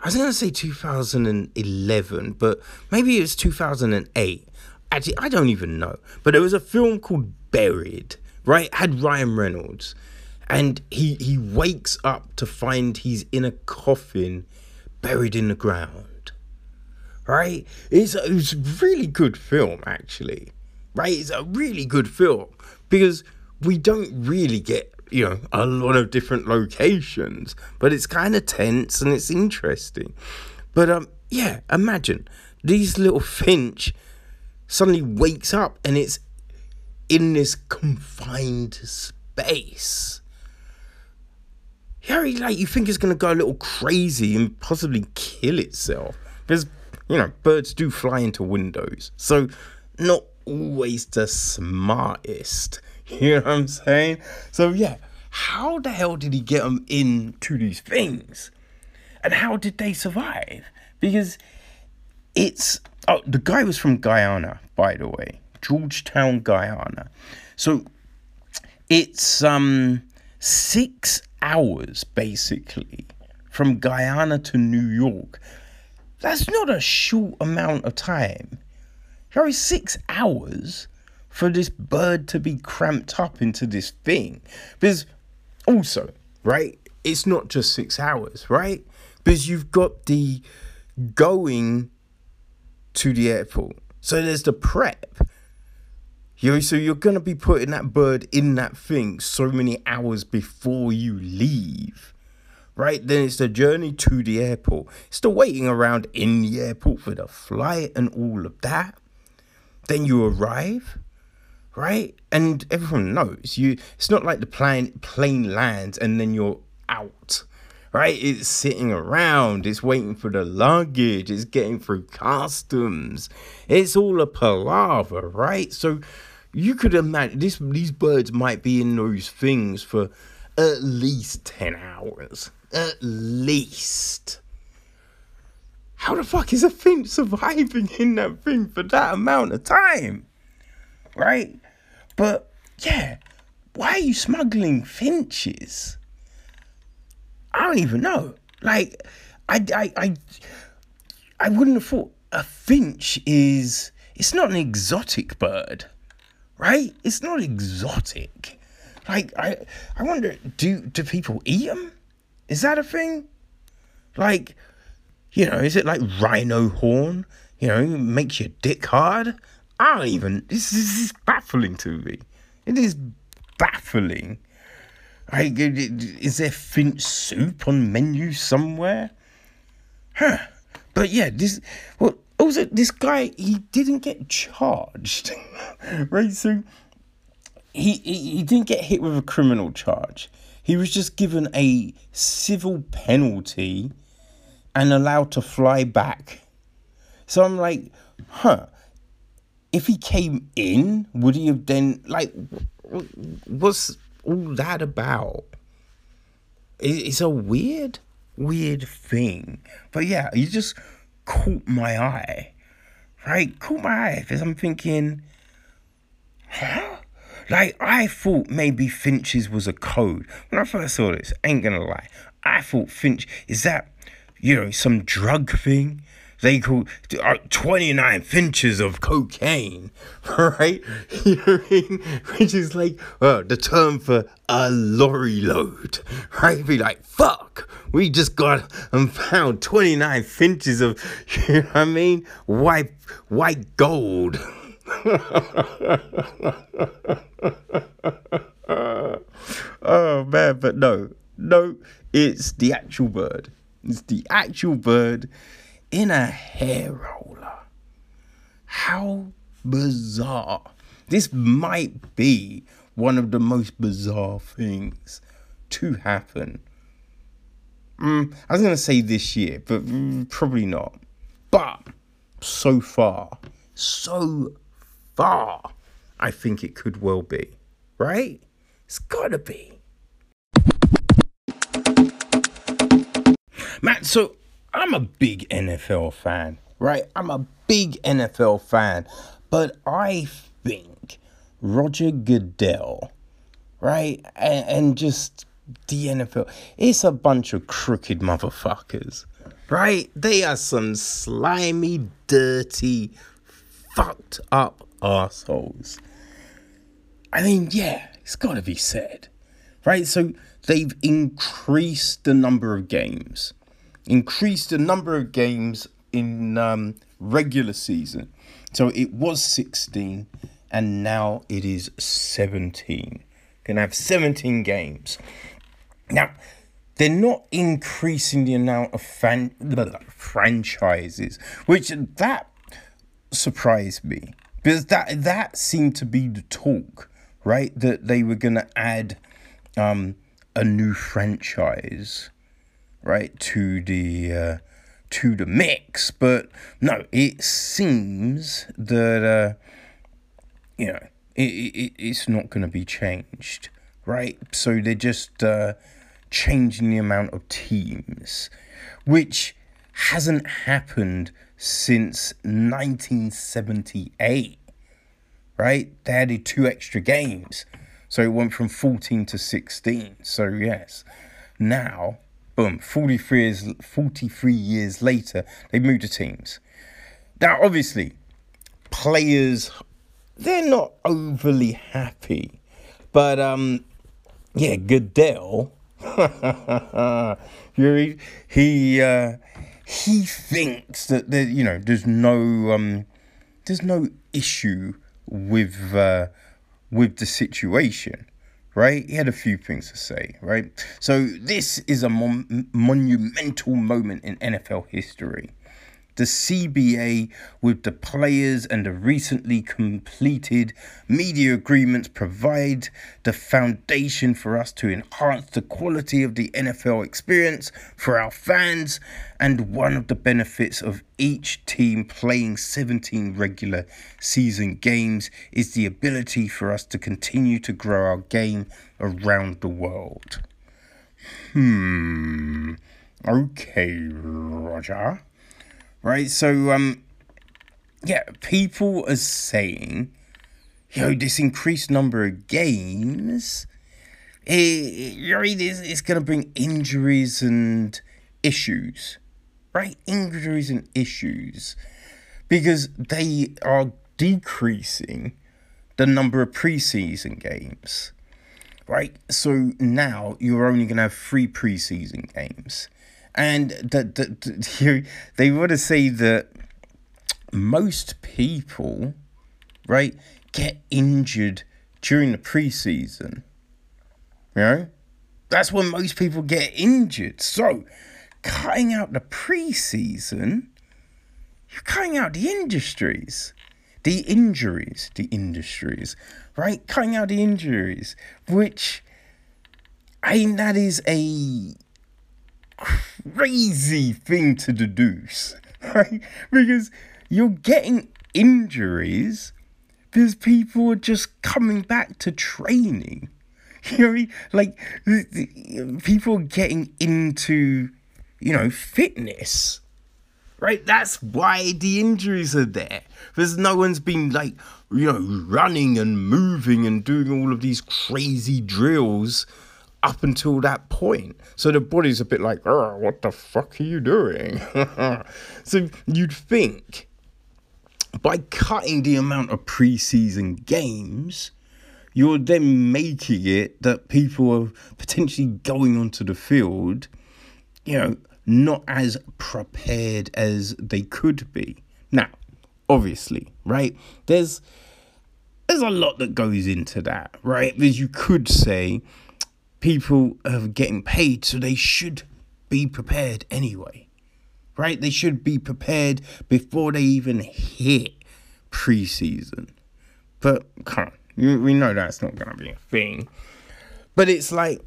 A: I was gonna say 2011, but maybe it was 2008. Actually, I don't even know. But there was a film called Buried right? Had Ryan Reynolds. And he, he wakes up to find he's in a coffin buried in the ground. Right? It's a, it's a really good film, actually. Right? It's a really good film because we don't really get, you know, a lot of different locations, but it's kind of tense and it's interesting. But um, yeah, imagine these little finch suddenly wakes up and it's in this confined space. Harry, like you think it's gonna go a little crazy and possibly kill itself. Because you know, birds do fly into windows. So not always the smartest. <laughs> You know what I'm saying? So yeah, how the hell did he get them into these things? And how did they survive? Because it's oh the guy was from Guyana, by the way. Georgetown, Guyana. So it's um six hours basically from Guyana to New York. That's not a short amount of time. Only six hours for this bird to be cramped up into this thing. Because also, right, it's not just six hours, right? Because you've got the going to the airport. So there's the prep. You know, so you're gonna be putting that bird in that thing so many hours before you leave. Right? Then it's the journey to the airport. It's the waiting around in the airport for the flight and all of that. Then you arrive, right? And everyone knows you it's not like the plane plane lands and then you're out right? It's sitting around, it's waiting for the luggage, it's getting through customs. It's all a palaver, right? So you could imagine this these birds might be in those things for at least 10 hours. At least. How the fuck is a finch surviving in that thing for that amount of time? Right? But yeah, why are you smuggling finches? I don't even know. Like, I, I, I, I wouldn't have thought a finch is. It's not an exotic bird right? It's not exotic. Like I, I wonder, do do people eat them? Is that a thing? Like, you know, is it like rhino horn? You know, makes your dick hard. I don't even. This, this is baffling to me. It is baffling. Like, is there finch soup on menu somewhere? Huh. But yeah, this. Well, also this guy he didn't get charged <laughs> right so he, he he didn't get hit with a criminal charge he was just given a civil penalty and allowed to fly back so i'm like huh if he came in would he have then like what's all that about it's a weird weird thing but yeah you just caught my eye. Right? Caught my eye because I'm thinking, huh? Like, I thought maybe Finch's was a code. When I first saw this, ain't gonna lie. I thought Finch, is that, you know, some drug thing? They call uh, 29 finches of cocaine, <laughs> right? <laughs> You know what I mean? Which is like, well, the term for a lorry load, <laughs> right? Be like, fuck, we just got and found 29 finches of, you know what I mean? White, white gold. <laughs> oh man, but no, no, it's the actual bird. It's the actual bird in a hair roller. How bizarre. This might be one of the most bizarre things to happen. Mm, I was going to say this year, but mm, probably not. But so far, so far, I think it could well be. Right? It's got to be. Matt, so I'm a big NFL fan, right? I'm a big NFL fan, but I think Roger Goodell, right, and, and just the NFL, it's a bunch of crooked motherfuckers, right? They are some slimy, dirty, fucked up assholes. I mean, yeah, it's got to be said, right? So they've increased the number of games increased the number of games in um, regular season. So it was 16 and now it is 17. Going to have 17 games. Now, they're not increasing the amount of fan- franchises, which that surprise me because that that seemed to be the talk, right? That they were gonna add um, a new franchise, right, to the uh, to the mix. But no, it seems that uh, you know it, it it's not gonna be changed, right? So they're just uh, changing the amount of teams, which hasn't happened since 1978 right? They added two extra games. So it went from 14 to 16. So, yes, now, boom, 43 years, 43 years later, they moved to teams. Now, obviously, players, they're not overly happy. But, um, yeah, Goodell, <laughs> he, uh, he thinks that there, you know, there's no, um, there's no issue with uh, with the situation, right? He had a few things to say, right? So this is a mon- monumental moment in NFL history the CBA with the players and the recently completed media agreements provide the foundation for us to enhance the quality of the NFL experience for our fans. And one of the benefits of each team playing 17 regular season games is the ability for us to continue to grow our game around the world. Hmm. Okay, Roger right? So, um, yeah, people are saying, yo, this increased number of games, it, it, it's going to bring injuries and issues, right? Injuries and issues, because they are decreasing the number of preseason games, right? So now you're only going to have three preseason games and the, the, the, you, they want to say that most people, right, get injured during the preseason. You know, that's when most people get injured. So, cutting out the preseason, you're cutting out the industries, the injuries, the industries, right? Cutting out the injuries, which I mean, that is a crazy thing to deduce, <laughs> right? Because you're getting injuries because people are just coming back to training. <laughs> You know, what I mean? like people getting into, you know, fitness, right? That's why the injuries are there. Because no one's been like, you know, running and moving and doing all of these crazy drills up until that point. So the body's a bit like, what the fuck are you doing? <laughs> so you'd think by cutting the amount of preseason games, you're then making it that people are potentially going onto the field, you know, not as prepared as they could be. Now, obviously, right? There's there's a lot that goes into that, right? Because you could say, people are getting paid, so they should be prepared anyway, right? They should be prepared before they even hit preseason. But come on, we know that's not going to be a thing. But it's like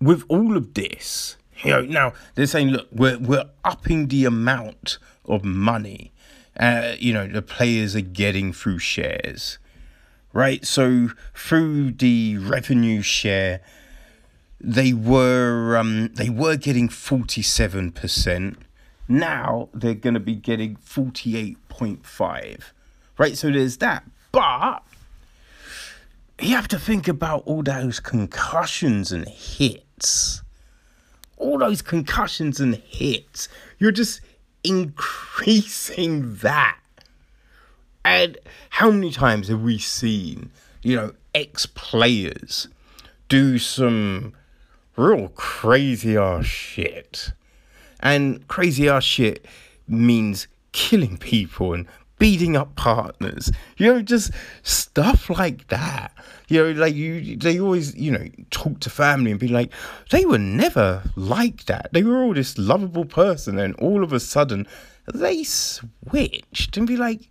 A: with all of this, you know, now they're saying, look, we're we're upping the amount of money, uh, you know, the players are getting through shares right? So through the revenue share, they were um, they were getting forty seven percent. Now they're going to be getting forty eight point five, right? So there's that, but you have to think about all those concussions and hits. All those concussions and hits. You're just increasing that and how many times have we seen, you know, ex players do some real crazy ass shit? And crazy ass shit means killing people and beating up partners, you know, just stuff like that. You know, like you, they always, you know, talk to family and be like, they were never like that. They were all this lovable person, and all of a sudden, they switched and be like,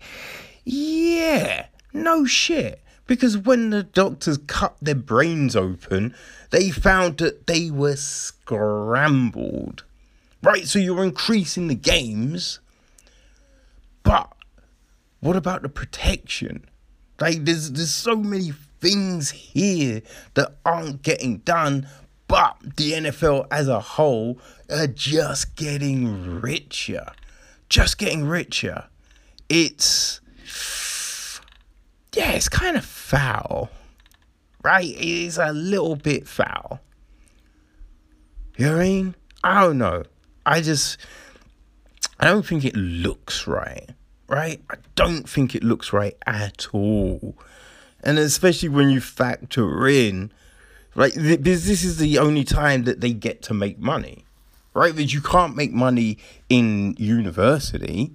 A: yeah, no shit. Because when the doctors cut their brains open, they found that they were scrambled. Right, so you're increasing the games, but what about the protection? Like there's there's so many things here that aren't getting done, but the NFL as a whole are just getting richer. Just getting richer. It's yeah, it's kind of foul. Right? It is a little bit foul. You know what I mean? I don't know. I just I don't think it looks right. Right? I don't think it looks right at all. And especially when you factor in like this this is the only time that they get to make money. Right? That you can't make money in university.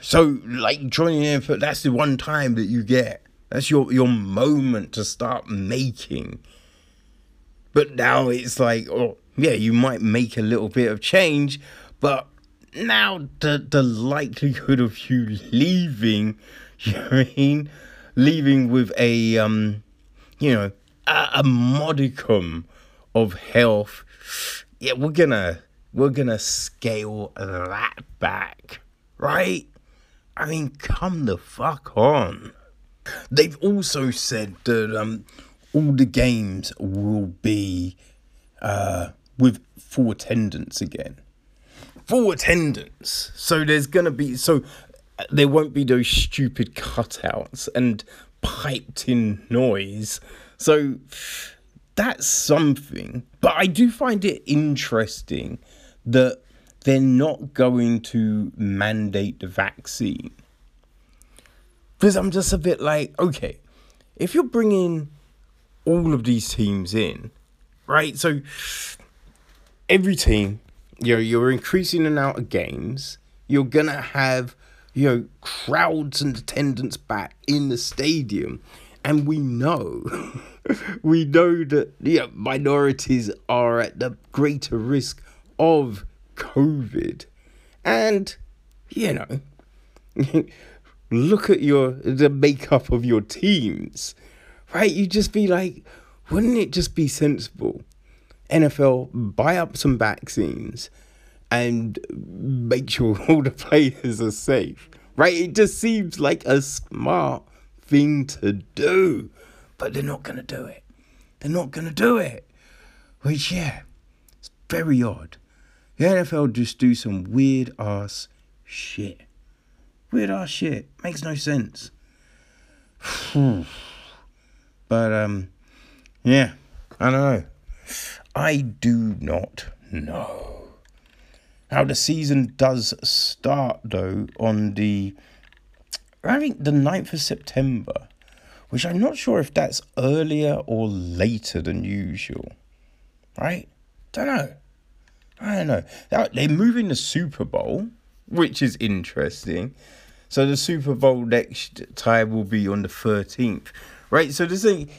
A: So like joining in for that's the one time that you get. That's your your moment to start making. But now it's like, oh yeah, you might make a little bit of change, but now the the likelihood of you leaving, <laughs> you know I mean, leaving with a um, you know, a, a modicum of health, yeah, we're gonna we're gonna scale that back, right? I mean, come the fuck on. They've also said that um, all the games will be uh, with full attendance again. Full attendance. So there's gonna be so there won't be those stupid cutouts and piped in noise. So that's something. But I do find it interesting that they're not going to mandate the vaccine. Because I'm just a bit like, okay, if you're bringing all of these teams in, right? So every team, you know, you're increasing the amount of games. You're gonna have, you know, crowds and attendance back in the stadium, and we know, <laughs> we know that yeah, minorities are at the greater risk of COVID, and you know, <laughs> look at your the makeup of your teams, right? You just be like, wouldn't it just be sensible NFL buy up some vaccines and make sure <laughs> all the players are safe. Right? It just seems like a smart thing to do. But they're not going to do it. They're not going to do it. Which, yeah, it's very odd. The NFL just do some weird ass shit. Weird ass shit. Makes no sense. <sighs> but, um, yeah, I don't know. I do not know. How the season does start though on the I think the 9th of September, which I'm not sure if that's earlier or later than usual. Right? Don't know. I don't know. They're moving the Super Bowl, which is interesting. So the Super Bowl next time will be on the 13th. Right? So this thing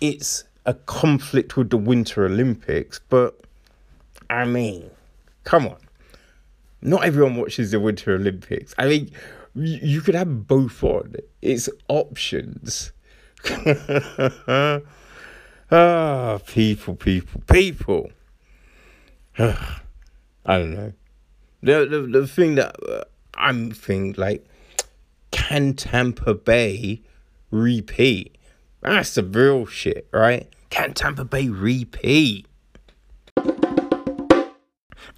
A: it's a conflict with the Winter Olympics, but I mean, come on. Not everyone watches the Winter Olympics. I mean, you, could have both on. It's options. <laughs> ah, people, people, people. I don't know. The, the, the thing that uh, I'm thinking, like, can Tampa Bay repeat? That's the real shit, right? Can Tampa Bay repeat?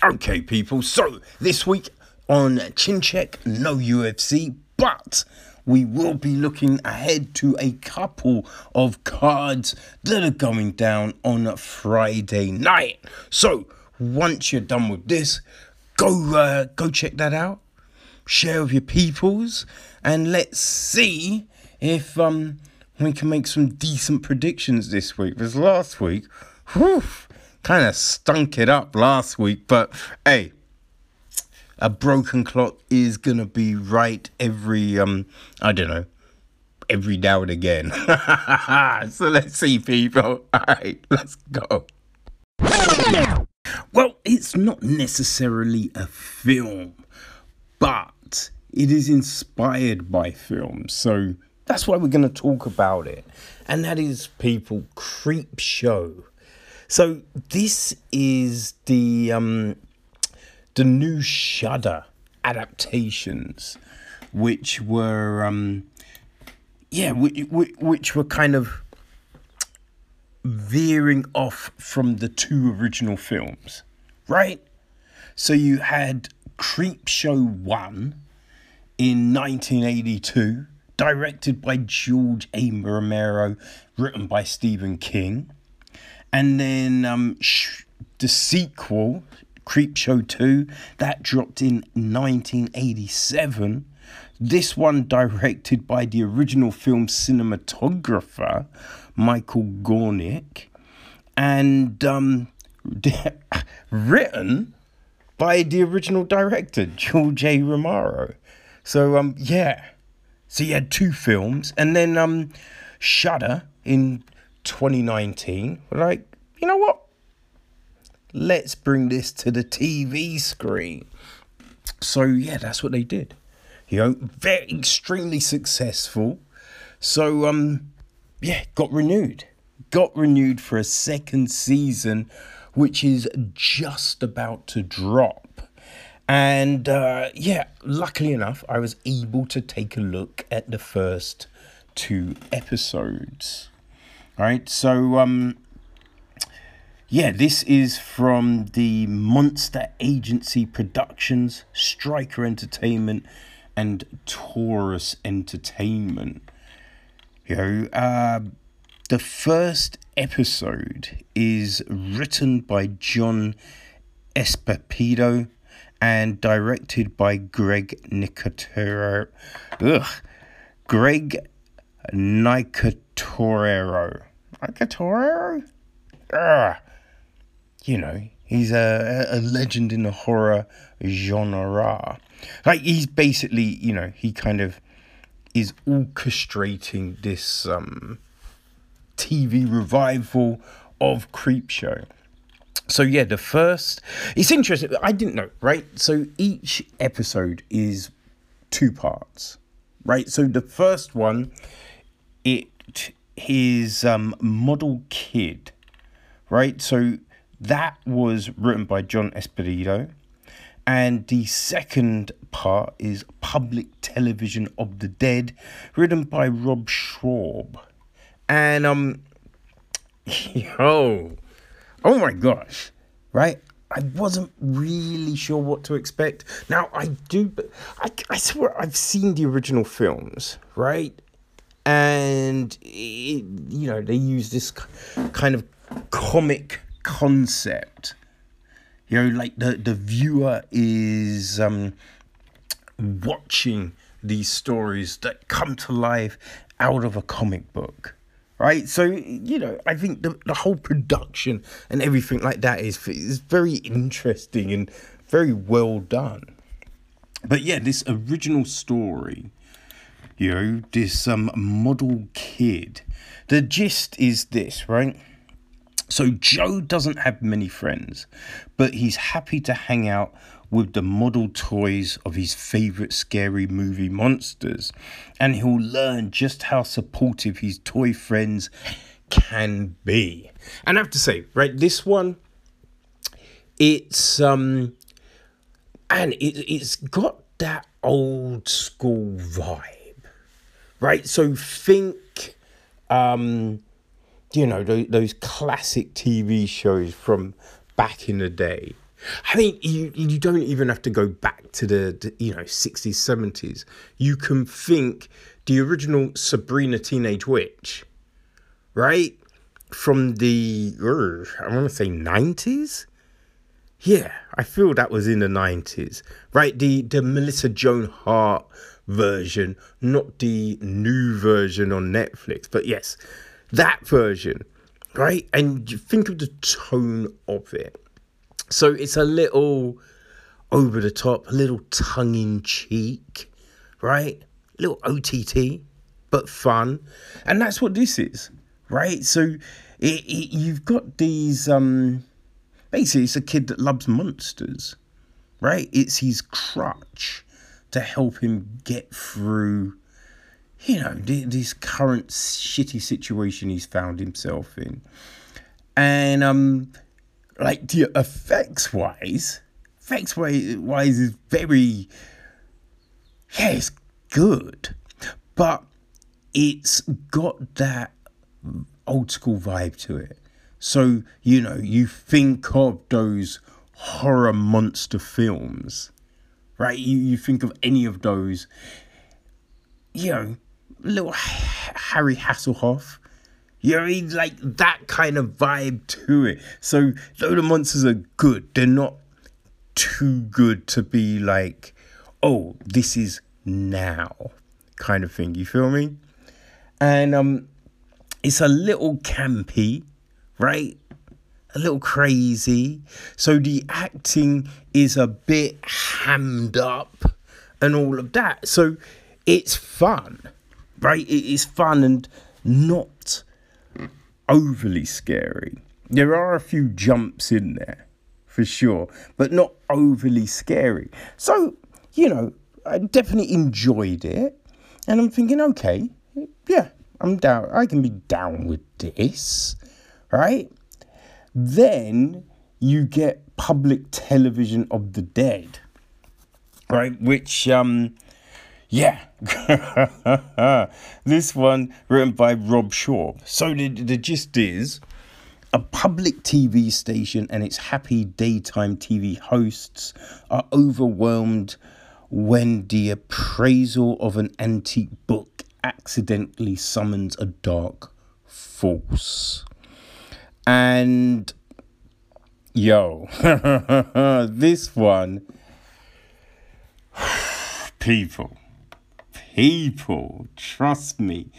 A: Okay, people, so this week on Chin Check, no UFC, but we will be looking ahead to a couple of cards that are going down on Friday night. So once you're done with this, go uh, go check that out. Share with your peoples, and let's see if um we can make some decent predictions this week. Because last week, whew, kind of stunk it up last week. But hey, a broken clock is gonna be right every um I don't know every now and again. <laughs> so let's see, people. <laughs> All right, let's go. Well, it's not necessarily a film, but it is inspired by films. So that's why we're going to talk about it. And that is, people, Creepshow. So this is the um, the new Shudder adaptations, which were um, yeah, which, which were kind of veering off from the two original films, right? So you had Creepshow 1 in 1982, directed by George A. Romero, written by Stephen King. And then um, sh- the sequel, Creepshow 2, that dropped in 1987. This one directed by the original film cinematographer, Michael Gornick, and um, <laughs> written by the original director, George A. Romero. So um, yeah, so he had two films, and then um, Shudder in 2019. We're Like, you know what? Let's bring this to the TV screen. So yeah, that's what they did. You know, very extremely successful. So um, yeah, got renewed. Got renewed for a second season, which is just about to drop. And uh, yeah, luckily enough, I was able to take a look at the first two episodes. All right, so um, yeah, this is from the Monster Agency Productions, Striker Entertainment, and Taurus Entertainment. You know, uh, the first episode is written by John Esposito and directed by Greg Nicotero. Ugh. Greg Nicotorero. Nicotorero? Ugh. You know, he's a, a legend in the horror genre. Like, he's basically, you know, he kind of is orchestrating this um, TV revival of Creepshow. So yeah, the first it's interesting. I didn't know, right? So each episode is two parts, right? So the first one, it is um, Model Kid, right? So that was written by John Esposito. And the second part is Public Television of the Dead, written by Rob Schrab. And um <laughs> yo, oh my gosh, right? I wasn't really sure what to expect. Now I do, but I, I swear I've seen the original films, right? And it, you know they use this kind of comic concept you know like the the viewer is um watching these stories that come to life out of a comic book right? So you know i think the, the whole production and everything like that is is very interesting and very well done. But yeah this original story you know this um model kid the gist is this right so Joe doesn't have many friends, but he's happy to hang out with the model toys of his favorite scary movie monsters, and he'll learn just how supportive his toy friends can be. And I have to say, right, this one, it's um, and it it's got that old school vibe, right? So think um you know those, those classic TV shows from back in the day. I mean, you you don't even have to go back to the, the you know sixties seventies. You can think the original Sabrina Teenage Witch, right? From the uh, I want to say nineties. Yeah, I feel that was in the nineties, right? The the Melissa Joan Hart version, not the new version on Netflix, but yes, that version, right? And you think of the tone of it. So it's a little over the top, a little tongue in cheek, right? A little OTT, but fun. And that's what this is, right? So it, it, you've got these, um, basically, it's a kid that loves monsters, right? It's his crutch to help him get through, you know, this current shitty situation he's found himself in. And, um, like, the effects wise, effects wise is very, yeah, it's good, but it's got that old school vibe to it. So, you know, you think of those horror monster films, right? You, you think of any of those, you know, little Harry Hasselhoff, you know, like that kind of vibe to it. So, though the monsters are good, they're not too good to be like, oh, this is now kind of thing. You feel me? And um, it's a little campy, right? A little crazy. So the acting is a bit hammed up and all of that. So it's fun, right? It is fun and not overly scary. There are a few jumps in there for sure, but not overly scary. So, you know, I definitely enjoyed it. And I'm thinking, okay, yeah, I'm down. I can be down with this, right? Then you get public television of the dead, right? Which, um, yeah, <laughs> this one written by Rob Shaw. So the, the gist is a public TV station and its happy daytime TV hosts are overwhelmed when the appraisal of an antique book accidentally summons a dark force. And yo, <laughs> this one, <sighs> people, people, trust me,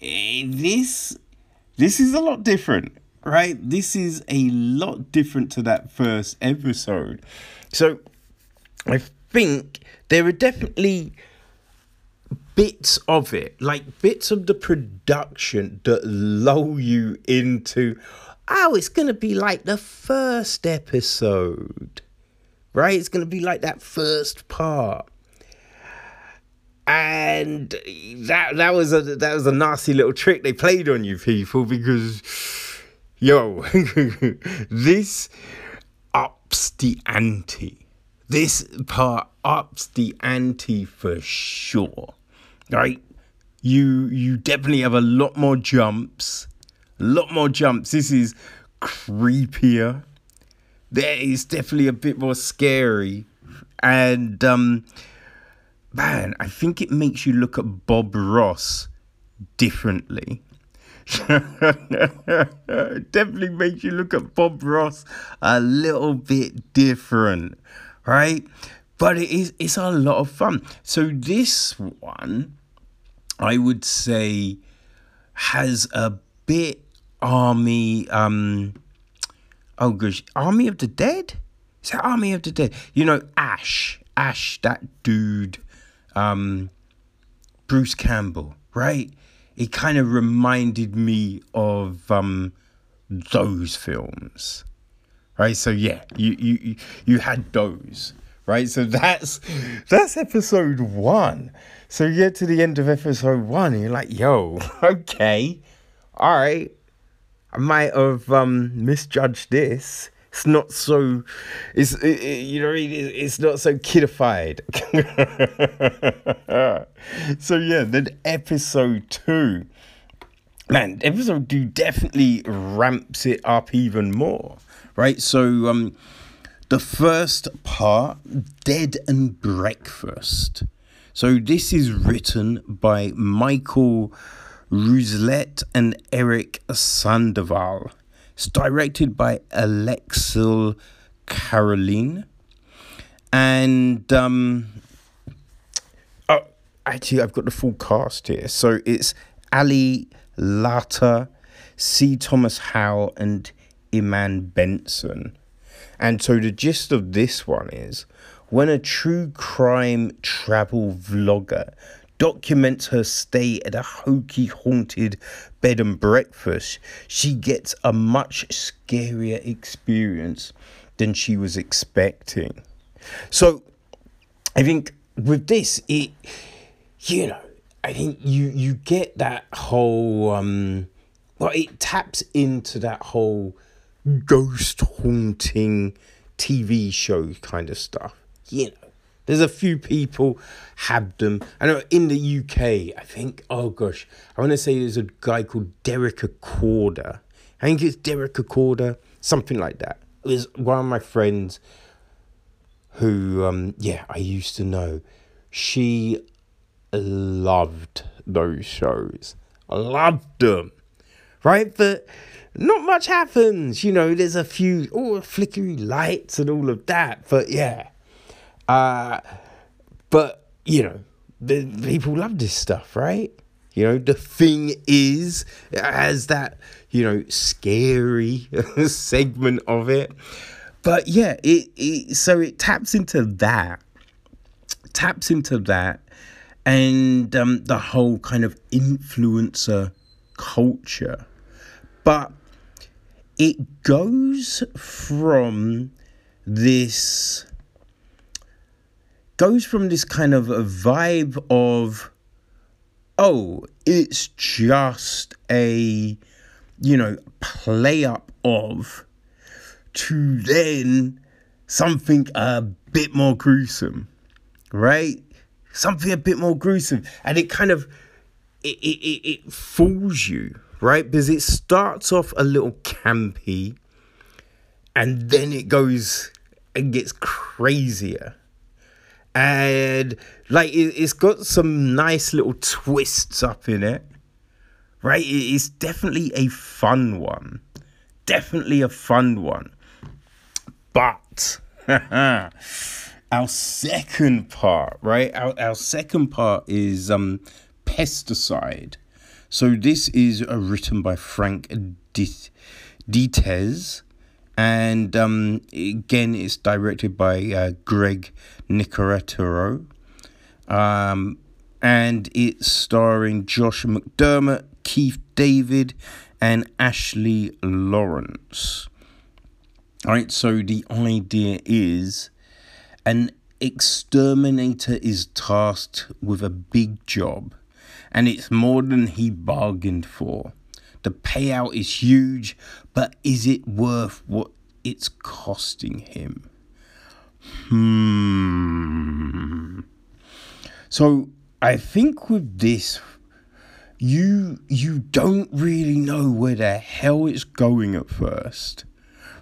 A: eh, this this is a lot different right? This is a lot different to that first episode. So I think there are definitely bits of it, like bits of the production that lull you into, oh, it's going to be like the first episode, right? It's going to be like that first part. And that that was a that was a nasty little trick they played on you people because yo, <laughs> this ups the ante. This part ups the ante for sure. Right? You you definitely have a lot more jumps. A lot more jumps. This is creepier. There is definitely a bit more scary. And um man, I think it makes you look at Bob Ross differently. <laughs> Definitely makes you look at Bob Ross a little bit different, right? But it is it's a lot of fun. So this one, I would say, has a bit army um oh gosh, Army of the Dead? Is that Army of the Dead? You know, Ash. Ash, that dude, um Bruce Campbell, right? it kind of reminded me of um, those films, right? So yeah, you you you had those, right? So that's that's episode one. So you get to the end of episode one, and you're like, yo, <laughs> okay, all right, I might have um, misjudged this it's not so it's it, you know it's not so kidified <laughs> so yeah then episode two. Man episode two definitely ramps it up even more right? So um the first part dead and breakfast. So this is written by michael Rousselet and Eric Sandoval it's directed by Axelle Carolyn. And um, oh, actually, I've got the full cast here. So it's Ali Larter, C. Thomas Howell, and Iman Benson. And so the gist of this one is when a true crime travel vlogger documents her stay at a hokey haunted bed and breakfast, she gets a much scarier experience than she was expecting. So I think with this, it you know, I think you you get that whole um well it taps into that whole ghost haunting TV show kind of stuff. You know, there's a few people had them. I know in the UK, I think, oh gosh, I want to say there's a guy called Derek Acorah. I think it's Derek Acorah, something like that. It was one of my friends who, um, yeah, I used to know. She loved those shows. Loved them. Right? But not much happens. You know, there's a few oh flickery lights and all of that. But yeah. Uh but you know, the people love this stuff, right? You know, the thing is as that, you know, scary <laughs> segment of it. But yeah, it, it so it taps into that. Taps into that and um, the whole kind of influencer culture. But it goes from this goes from this kind of a vibe of oh it's just a you know play up of to then something a bit more gruesome right? Something a bit more gruesome. And it kind of it, it, it, it fools you right? Because it starts off a little campy and then it goes and gets crazier and like it, it's got some nice little twists up in it right it's definitely a fun one definitely a fun one but <laughs> our second part, right? Our, our second part is um, pesticide. So this is uh, written by Frank Dietz, and um, again, it's directed by uh, Greg Nicotero, um, and it's starring Josh McDermitt, Keith David, and Ashley Lawrence. All right, so the idea is an exterminator is tasked with a big job, and it's more than he bargained for. The payout is huge, but is it worth what it's costing him? Hmm. So I think with this, you you don't really know where the hell it's going at first,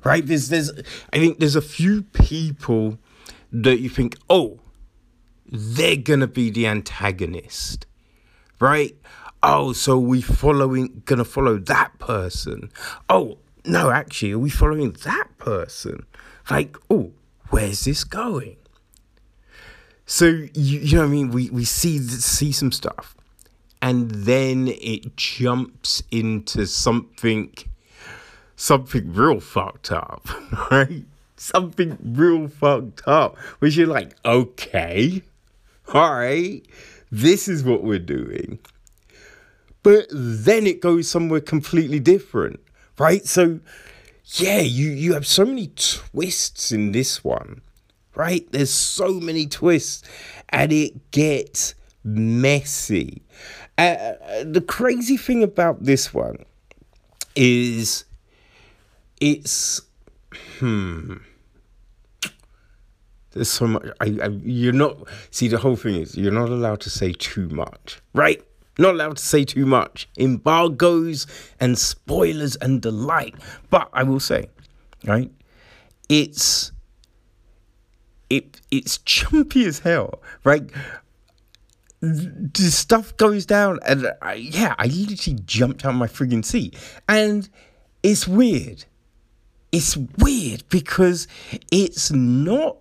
A: right? There's there's I think there's a few people that you think, oh, they're gonna be the antagonist, right? Oh, so we following gonna follow that person? Oh, no, actually, are we following that person? Like, oh, where's this going? So you, you know what I mean? We we see see some stuff, and then it jumps into something something real fucked up, <laughs> right? something real fucked up, which you're like, okay, all right, this is what we're doing. But then it goes somewhere completely different, right? So, yeah, you, you have so many twists in this one, right? There's so many twists, and it gets messy. Uh, uh the crazy thing about this one is it's hmm there's so much I, I you're not see the whole thing is you're not allowed to say too much right not allowed to say too much. Embargoes and spoilers and the like. But i will say right it's it it's chumpy as hell right? The stuff goes down and I, yeah i literally jumped out of my frigging seat. And it's weird. It's weird because it's not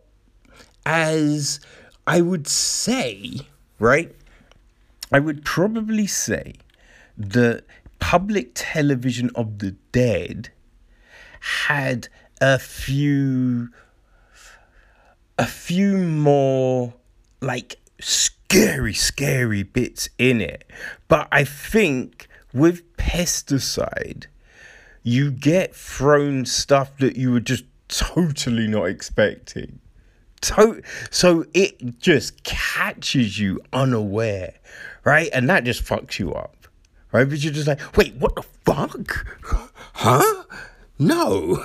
A: as I would say, right? I would probably say that public television of the dead had a few a few more like scary scary bits in it. But i think with pesticide you get thrown stuff that you were just totally not expecting. To- so it just catches you unaware right and that just fucks you up right but you're just like wait what the fuck huh no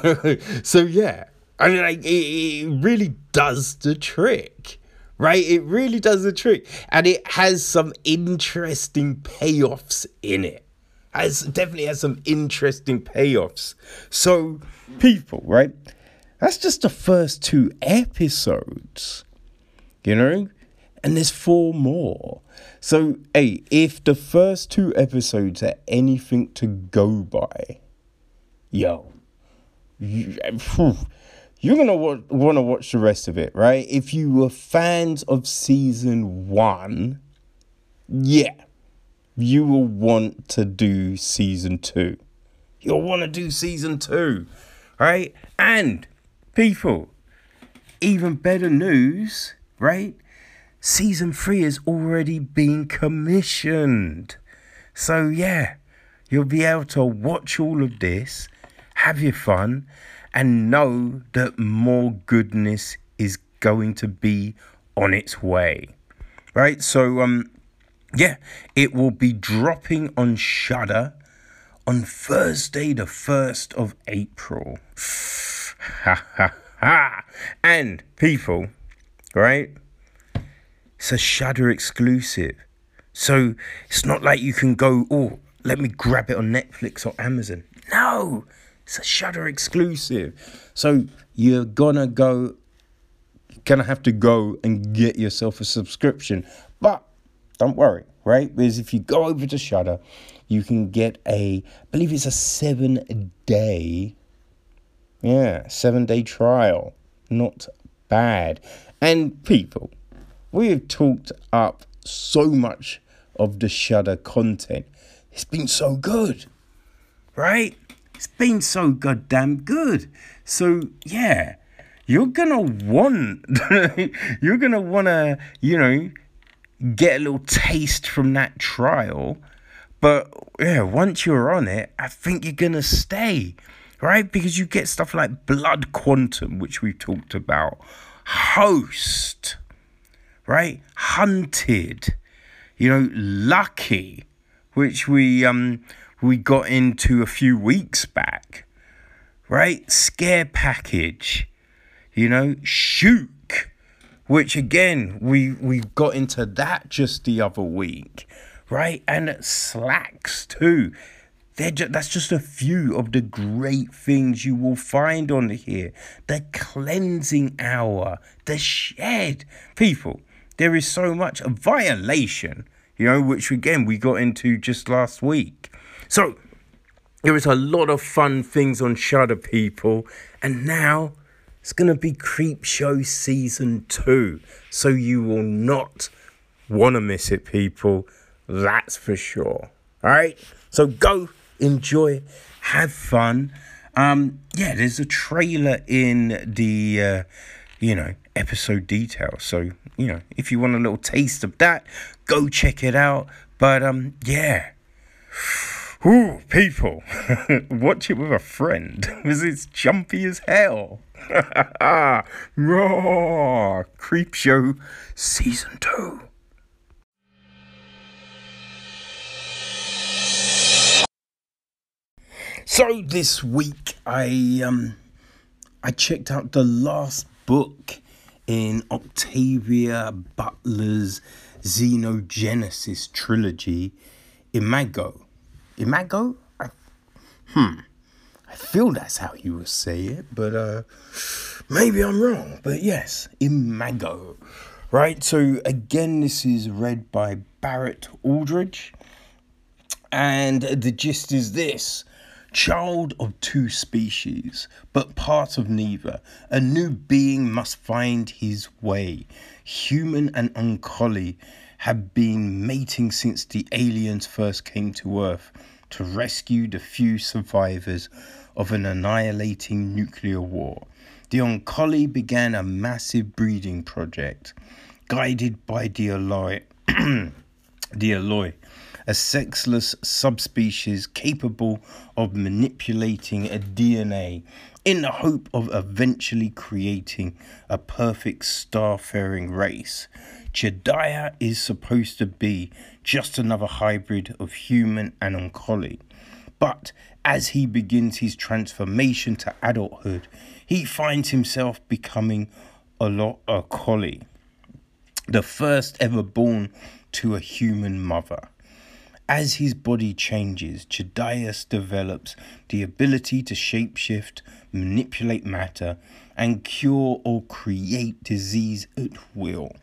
A: <laughs> so yeah I mean, like, it, it really does the trick, right? It really does the trick, and it has some interesting payoffs in it. Has definitely has some interesting payoffs. So, people, right? That's just the first two episodes, you know, and there's four more. So, hey, if the first two episodes are anything to go by, yo, you, you're gonna wa- want to watch the rest of it, right? If you were fans of season one, yeah, you will want to do season two. You'll want to do season two, right? And people, even better news, right? Season three has already been commissioned. So, yeah, you'll be able to watch all of this, have your fun, and know that more goodness is going to be on its way. Right? So um yeah, it will be dropping on Shudder on Thursday the 1st of April. <sighs> Ha ha ha. And people, right? It's a Shudder exclusive. So it's not like you can go, oh, let me grab it on Netflix or Amazon. No, it's a Shudder exclusive. So you're gonna go, gonna have to go and get yourself a subscription. But don't worry, right? Because if you go over to Shudder, you can get a, I believe it's a seven day, yeah, seven day trial. Not bad. And people, we have talked up so much of the Shudder content. It's been so good, right? It's been so goddamn good. So yeah, you're gonna want, <laughs> you're gonna wanna, you know, get a little taste from that trial. But yeah, once you're on it, I think you're gonna stay, right? Because you get stuff like Blood Quantum, which we've talked about, Host, right? Hunted, you know, Lucky, which we um we got into a few weeks back, right? Scare Package, you know, Shook, which again we we got into that just the other week, right? And Slaxx too. They're ju- that's just a few of the great things you will find on here. The cleansing hour, the shed. People, there is so much. Violation, you know, which again we got into just last week. So there is a lot of fun things on Shudder, people, and now it's gonna be Creepshow season two. So you will not want to miss it, people. That's for sure. All right. So go enjoy, have fun. Um, yeah, there's a trailer in the, uh, you know, episode details. So you know, if you want a little taste of that, go check it out. But um, yeah. <sighs> Ooh, people, <laughs> watch it with a friend because it's jumpy as hell. <laughs> Raw Creepshow Season 2. So this week I um I checked out the last book in Octavia Butler's Xenogenesis trilogy, Imago. Imago? I, hmm. I feel that's how you would say it, but uh, maybe I'm wrong. But yes, Imago. Right, so again, this is read by Barrett Aldridge. And the gist is this child of two species, but part of neither. A new being must find his way. Human and Oankali have been mating since the aliens first came to Earth to rescue the few survivors of an annihilating nuclear war, the Oankali began a massive breeding project guided by the ooloi, <clears throat> the ooloi, a sexless subspecies capable of manipulating a DNA in the hope of eventually creating a perfect starfaring race. Jodahs is supposed to be just another hybrid of human and Oankali. But as he begins his transformation to adulthood, he finds himself becoming a lot a collie, the first ever born to a human mother. As his body changes, Jodahs develops the ability to shapeshift, manipulate matter, and cure or create disease at will.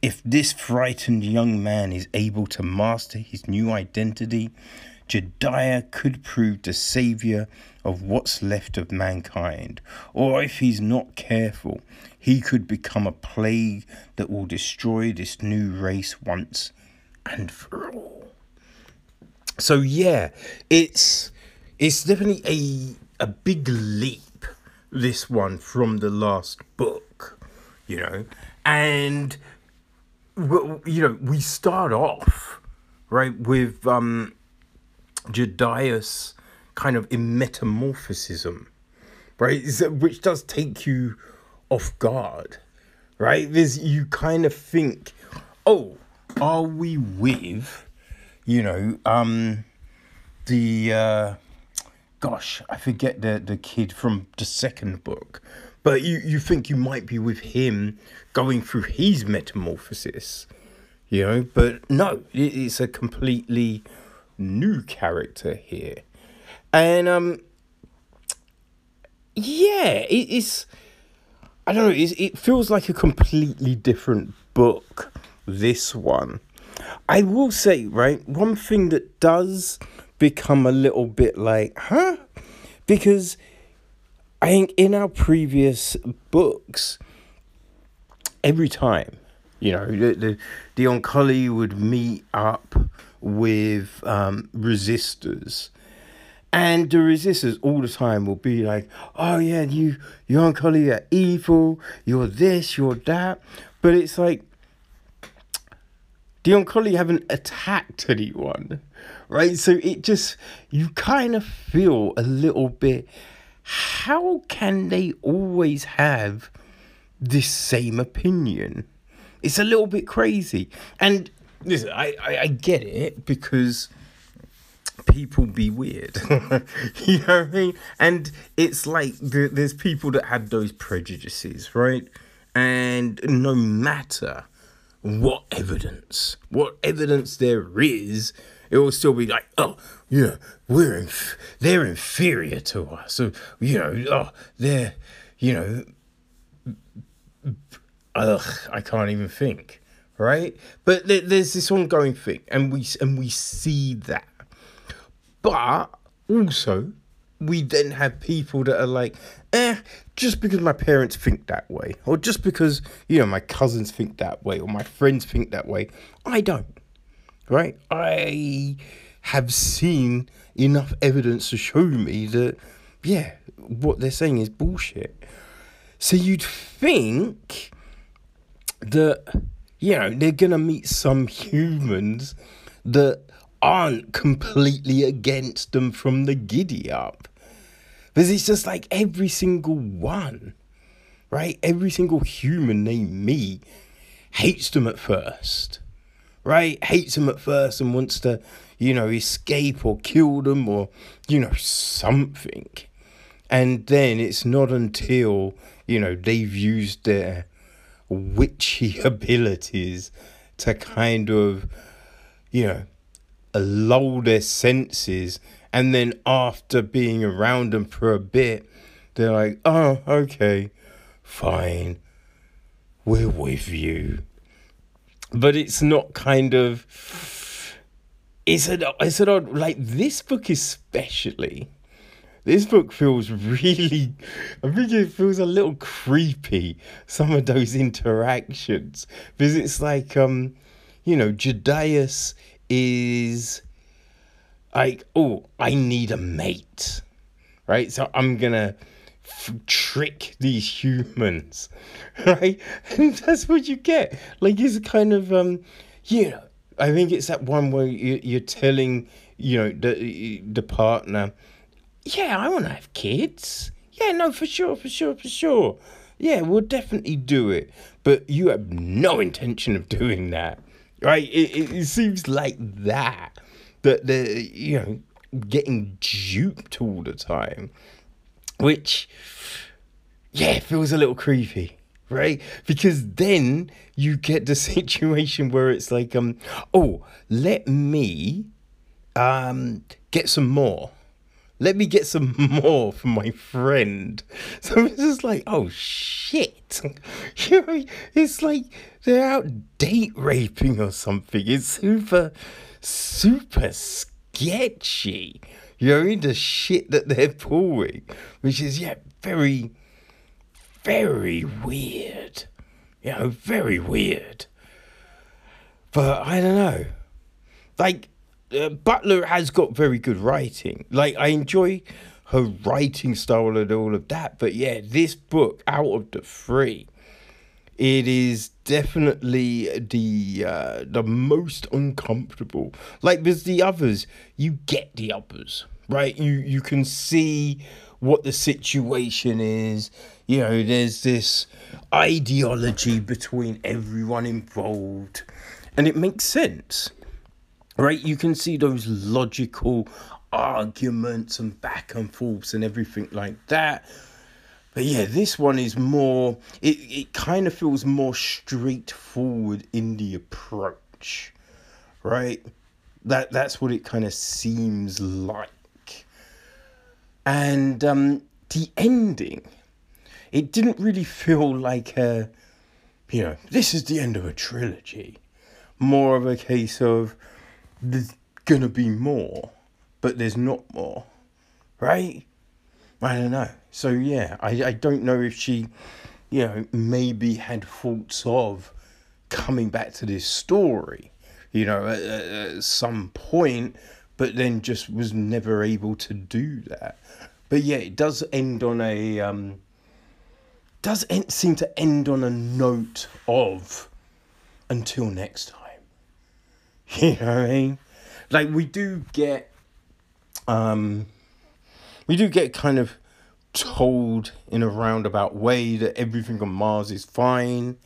A: If this frightened young man is able to master his new identity, Jedediah could prove the savior of what's left of mankind. Or if he's not careful, he could become a plague that will destroy this new race once and for all so yeah, it's it's definitely a a big leap. This one from the last book, you know, and you know we start off right with um Jedediah's kind of in metamorphosism, right? Which does take you off guard, right? There's you kind of think, oh, are we with you know, um, the uh, gosh, I forget the the kid from the second book, but you you think you might be with him going through his metamorphosis, you know, but no, it, it's a completely new character here, and um, yeah, it, it's. I don't know. it feels like a completely different book. This one, I will say, right, one thing that does become a little bit like, huh? Because I think in our previous books, every time, you know, the the, the Oankali would meet up with um, resistors. And the resistors all the time will be like, oh yeah, you you Oankali are evil, you're this, you're that. But it's like the Oankali haven't attacked anyone, right? So it just, you kind of feel a little bit, how can they always have this same opinion? It's a little bit crazy. And listen, I, I, I get it because people be weird. <laughs> you know what I mean? And it's like there's people that have those prejudices, right? And no matter what evidence, what evidence there is, it will still be like, oh, yeah, we're inf- they're inferior to us. So you know, oh, they're, you know, ugh, I can't even think, right? But there, there's this ongoing thing, and we and we see that, but also we then have people that are like, eh, just because my parents think that way, or just because, you know, my cousins think that way, or my friends think that way, I don't. Right? I have seen enough evidence to show me that, yeah, what they're saying is bullshit. So you'd think that, you know, they're going to meet some humans that aren't completely against them from the giddy up. Because it's just like every single one, right? Every single human named me hates them at first, right? Hates them at first and wants to, you know, escape or kill them or, you know, something. And then it's not until, you know, they've used their witchy <laughs> abilities to kind of, you know, lull their senses and then after being around them for a bit, they're like, oh, okay, fine, we're with you. But it's not kind of. It's an, it's an odd, like this book especially. This book feels really, I think it feels a little creepy. Some of those interactions because it's like, um, you know, Jodahs is like, oh, I need a mate. right? So I'm gonna f- trick these humans, <laughs> right? And that's what you get. Like it's kind of um, you know, I think it's that one where you, you're telling you know the the partner, yeah, I want to have kids. Yeah, no, for sure, for sure, for sure. Yeah, we'll definitely do it. But you have no intention of doing that, right? It, it, it seems like that that they're you know getting duped all the time, which yeah feels a little creepy, right? Because then you get the <laughs> situation where it's like um oh let me um get some more let me get some <laughs> more from my friend. <laughs> So it's just like, oh shit. You know, it's like they're out date raping or something. It's super, super sketchy. You know, the shit that they're pulling, which is, yeah, very, very weird. You know, very weird. But I don't know. Like, uh, Butler has got very good writing. Like I enjoy her writing style and all of that. But yeah, this book out of the three, it is definitely the uh, the most uncomfortable. Like there's the others, you get the others, right? You you can see what the situation is. You know, there's this ideology between everyone involved, and it makes sense right? You can see those logical arguments and back and forths and everything like that. But yeah, this one is more, it, it kind of feels more straightforward in the approach, right? That That's what it kind of seems like. And um, the ending, it didn't really feel like a, you know, this is the end of a trilogy. More of a case of, there's gonna be more, but there's not more, right? I don't know. So yeah, I, I don't know if she, you know, maybe had thoughts of coming back to this story, you know, at, at some point, but then just was never able to do that. But yeah, it does end on a um, does end, seem to end on a note of until next time. <laughs> You know what I mean? Like we do get um we do get kind of told in a roundabout way that everything on Mars is fine.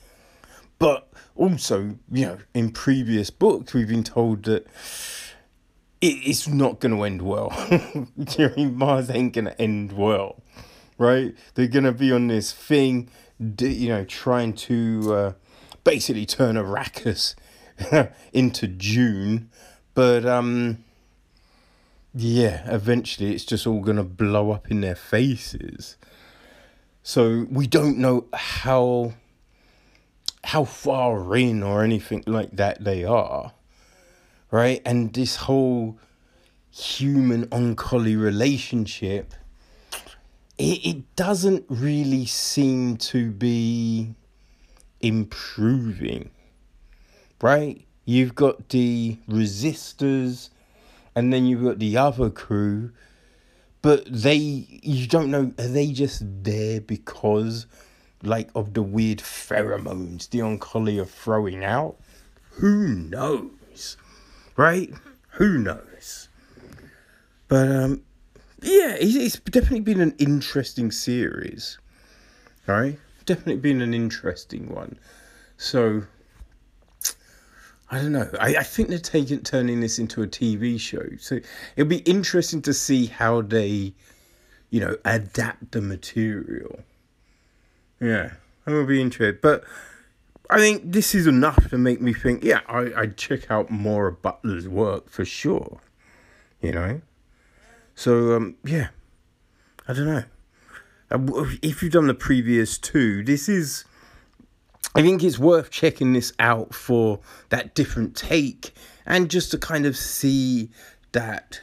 A: But also, you know, in previous books we've been told that it's not gonna end well. <laughs> Mars ain't gonna end well. Right? They're gonna be on this thing, you know, trying to uh, basically turn Arrakis <laughs> into Dune. But um yeah, eventually it's just all going to blow up in their faces. So we don't know how how far in or anything like that they are. Right? And this whole human Oankali relationship it, it doesn't really seem to be improving right? You've got the resistors, and then you've got the other crew, but they you don't know are they just there because like of the weird pheromones the Oankali are throwing out? Who knows, right? Who knows? But um, yeah, it's, it's definitely been an interesting series, right? Definitely been an interesting one. So I don't know. I, I think they're taking turning this into a TV show. So it'll be interesting to see how they, you know, adapt the material. Yeah, I will be interested. But I think this is enough to make me think, yeah, I, I'd check out more of Butler's work for sure. You know? So, um, yeah. I don't know. Uh, if you've done the previous two, this is I think it's worth checking this out for that different take and just to kind of see that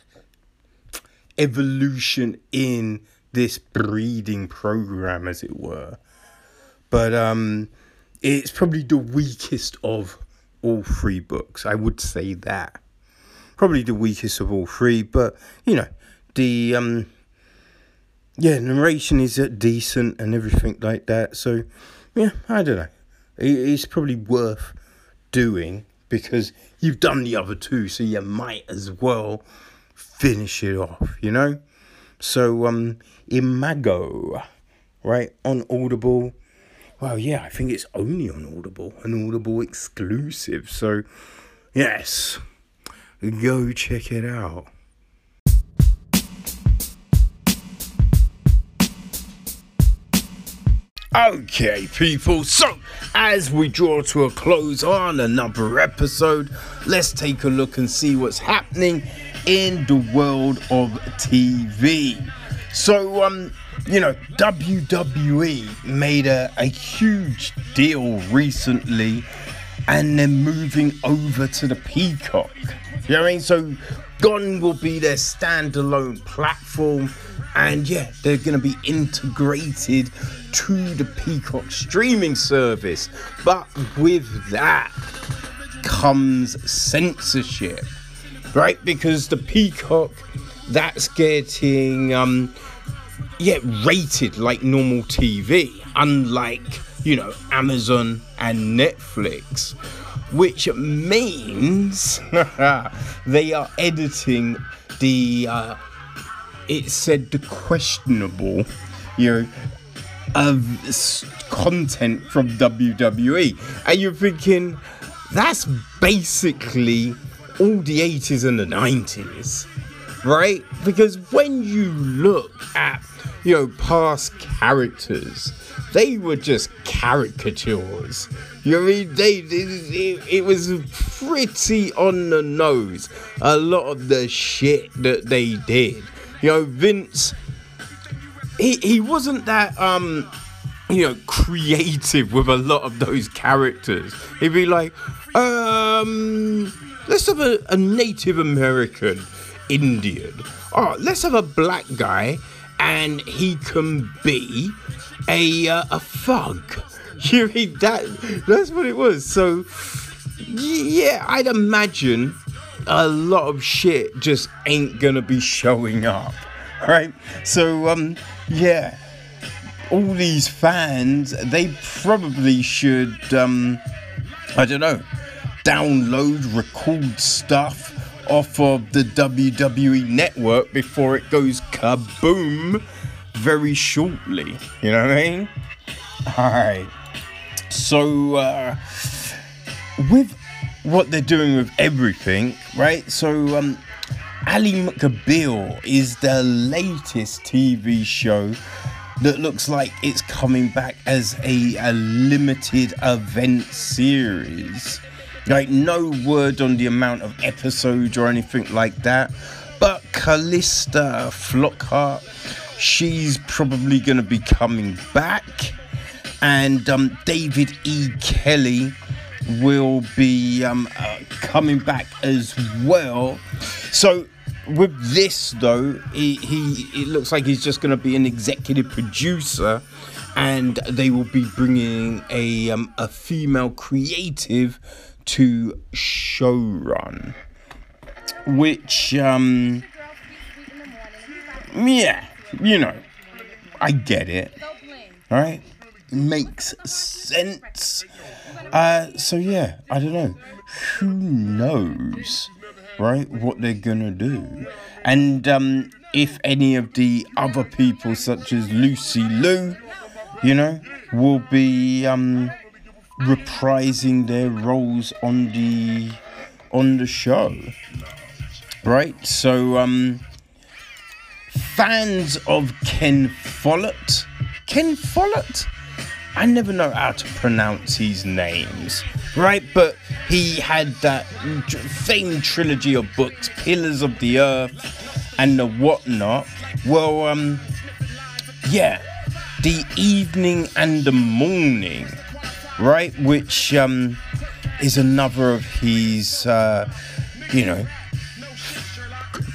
A: evolution in this breeding program, as it were. But um, it's probably the weakest of all three books. I would say that. Probably the weakest of all three, but you know, the um, yeah, narration is uh, decent and everything like that. So, yeah, I don't know. It's probably worth doing because you've done the other two, so you might as well finish it off, you know? So, um, Imago, right, on Audible. Well, yeah, I think it's only on Audible, an Audible exclusive. So, yes, go check it out. Okay, people, so as we draw to a close on another episode, let's take a look and see what's happening in the world of TV. So, um, you know, WWE made a, a huge deal recently and they're moving over to the Peacock. You know what I mean? So, Gone will be their standalone platform, and yeah, they're going to be integrated to the Peacock streaming service. But with that comes censorship, right? Because the Peacock that's getting um yeah rated like normal TV, unlike you know Amazon and Netflix, which means <laughs> they are editing the uh, it said the questionable you know of content from WWE. And you're thinking, that's basically all the 80s and the 90s, right? Because when you look at, you know, past characters, they were just caricatures. You know I mean? They, it, it was pretty on the nose. A lot of the shit that they did. You know, Vince he he wasn't that um you know creative with a lot of those characters. He'd be like, um, let's have a, a Native American Indian. Oh, let's have a black guy, and he can be a uh, a thug. <laughs> You read that? That's what it was. So yeah, I'd imagine a lot of shit just ain't gonna be showing up <laughs> right? So, um, yeah, all these fans, they probably should, um, I don't know, download, record stuff off of the WWE network before it goes kaboom very shortly. You know what I mean? Alright. So, uh, with what they're doing with everything, right? So, um, Ally McBeal is the latest TV show that looks like it's coming back as a, a limited event series. Like, no word on the amount of episodes or anything like that. But Calista Flockhart, she's probably going to be coming back. And um, David E. Kelley will be um, uh, coming back as well. So with this though, he, he it looks like he's just going to be an executive producer, and they will be bringing a um, a female creative to showrun, which um yeah, you know, I get it. All right, it makes sense. Uh, so yeah, I don't know. Who knows? Right? What they're gonna do, and um, if any of the other people, such as Lucy Liu, you know, will be um, reprising their roles on the on the show, right? So, um, fans of Ken Follett, Ken Follett. I never know how to pronounce his names, right? But he had that famed trilogy of books, Pillars of the Earth and the whatnot. Well, um, yeah, the evening and the morning, right? Which um, is another of his, uh, you know,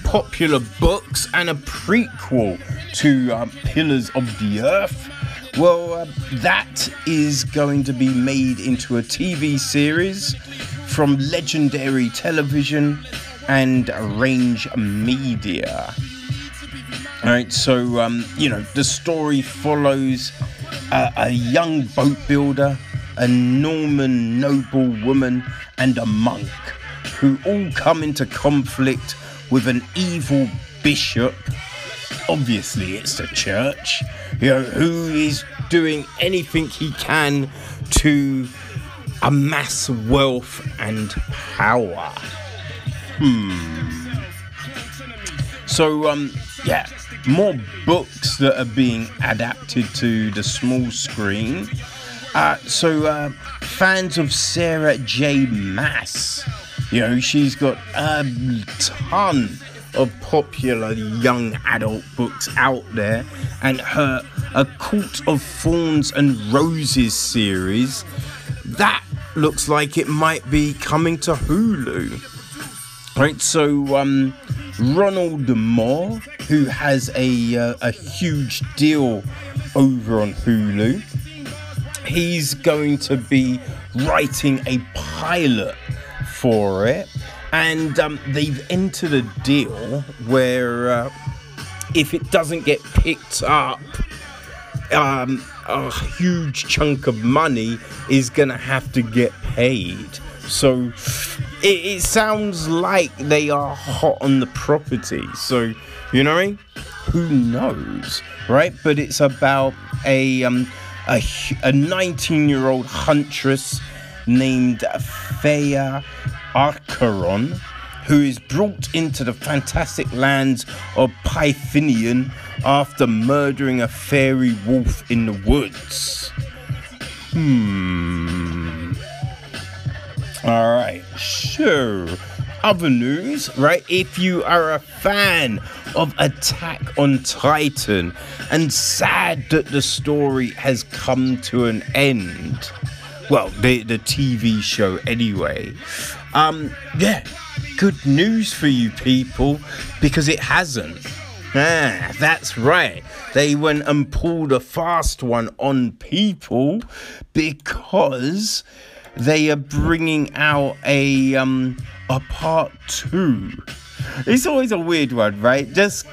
A: popular books and a prequel to uh, Pillars of the Earth. Well, uh, that is going to be made into a TV series from Legendary Television and Range Media. All right, so um, you know the story follows a, a young boat builder, a Norman noble woman, and a monk who all come into conflict with an evil bishop. Obviously, it's the church, you know, who is doing anything he can to amass wealth and power. Hmm. So, um, yeah, more books that are being adapted to the small screen. Uh, so, uh, fans of Sarah J. Maas, you know, she's got a ton of popular young adult books out there, and her A Court of Thorns and Roses series that looks like it might be coming to Hulu. Right, so um, Ronald Moore, who has a uh, a huge deal over on Hulu, he's going to be writing a pilot for it, and um, they've entered a deal where uh, if it doesn't get picked up, um, a huge chunk of money is gonna have to get paid. So it, it sounds like they are hot on the property. So you know I mean? Who knows, right? But it's about a um, a, a 19 year old huntress named Thea Archeron who is brought into the fantastic lands of Prythian after murdering a fairy wolf in the woods. Hmm. Alright, so other news, right? If you are a fan of Attack on Titan and sad that the story has come to an end, well, the, the TV show anyway, um, yeah, good news for you people because it hasn't. Ah, that's right. They went and pulled a fast one on people because they are bringing out a um a part two. It's always a weird one, right? Just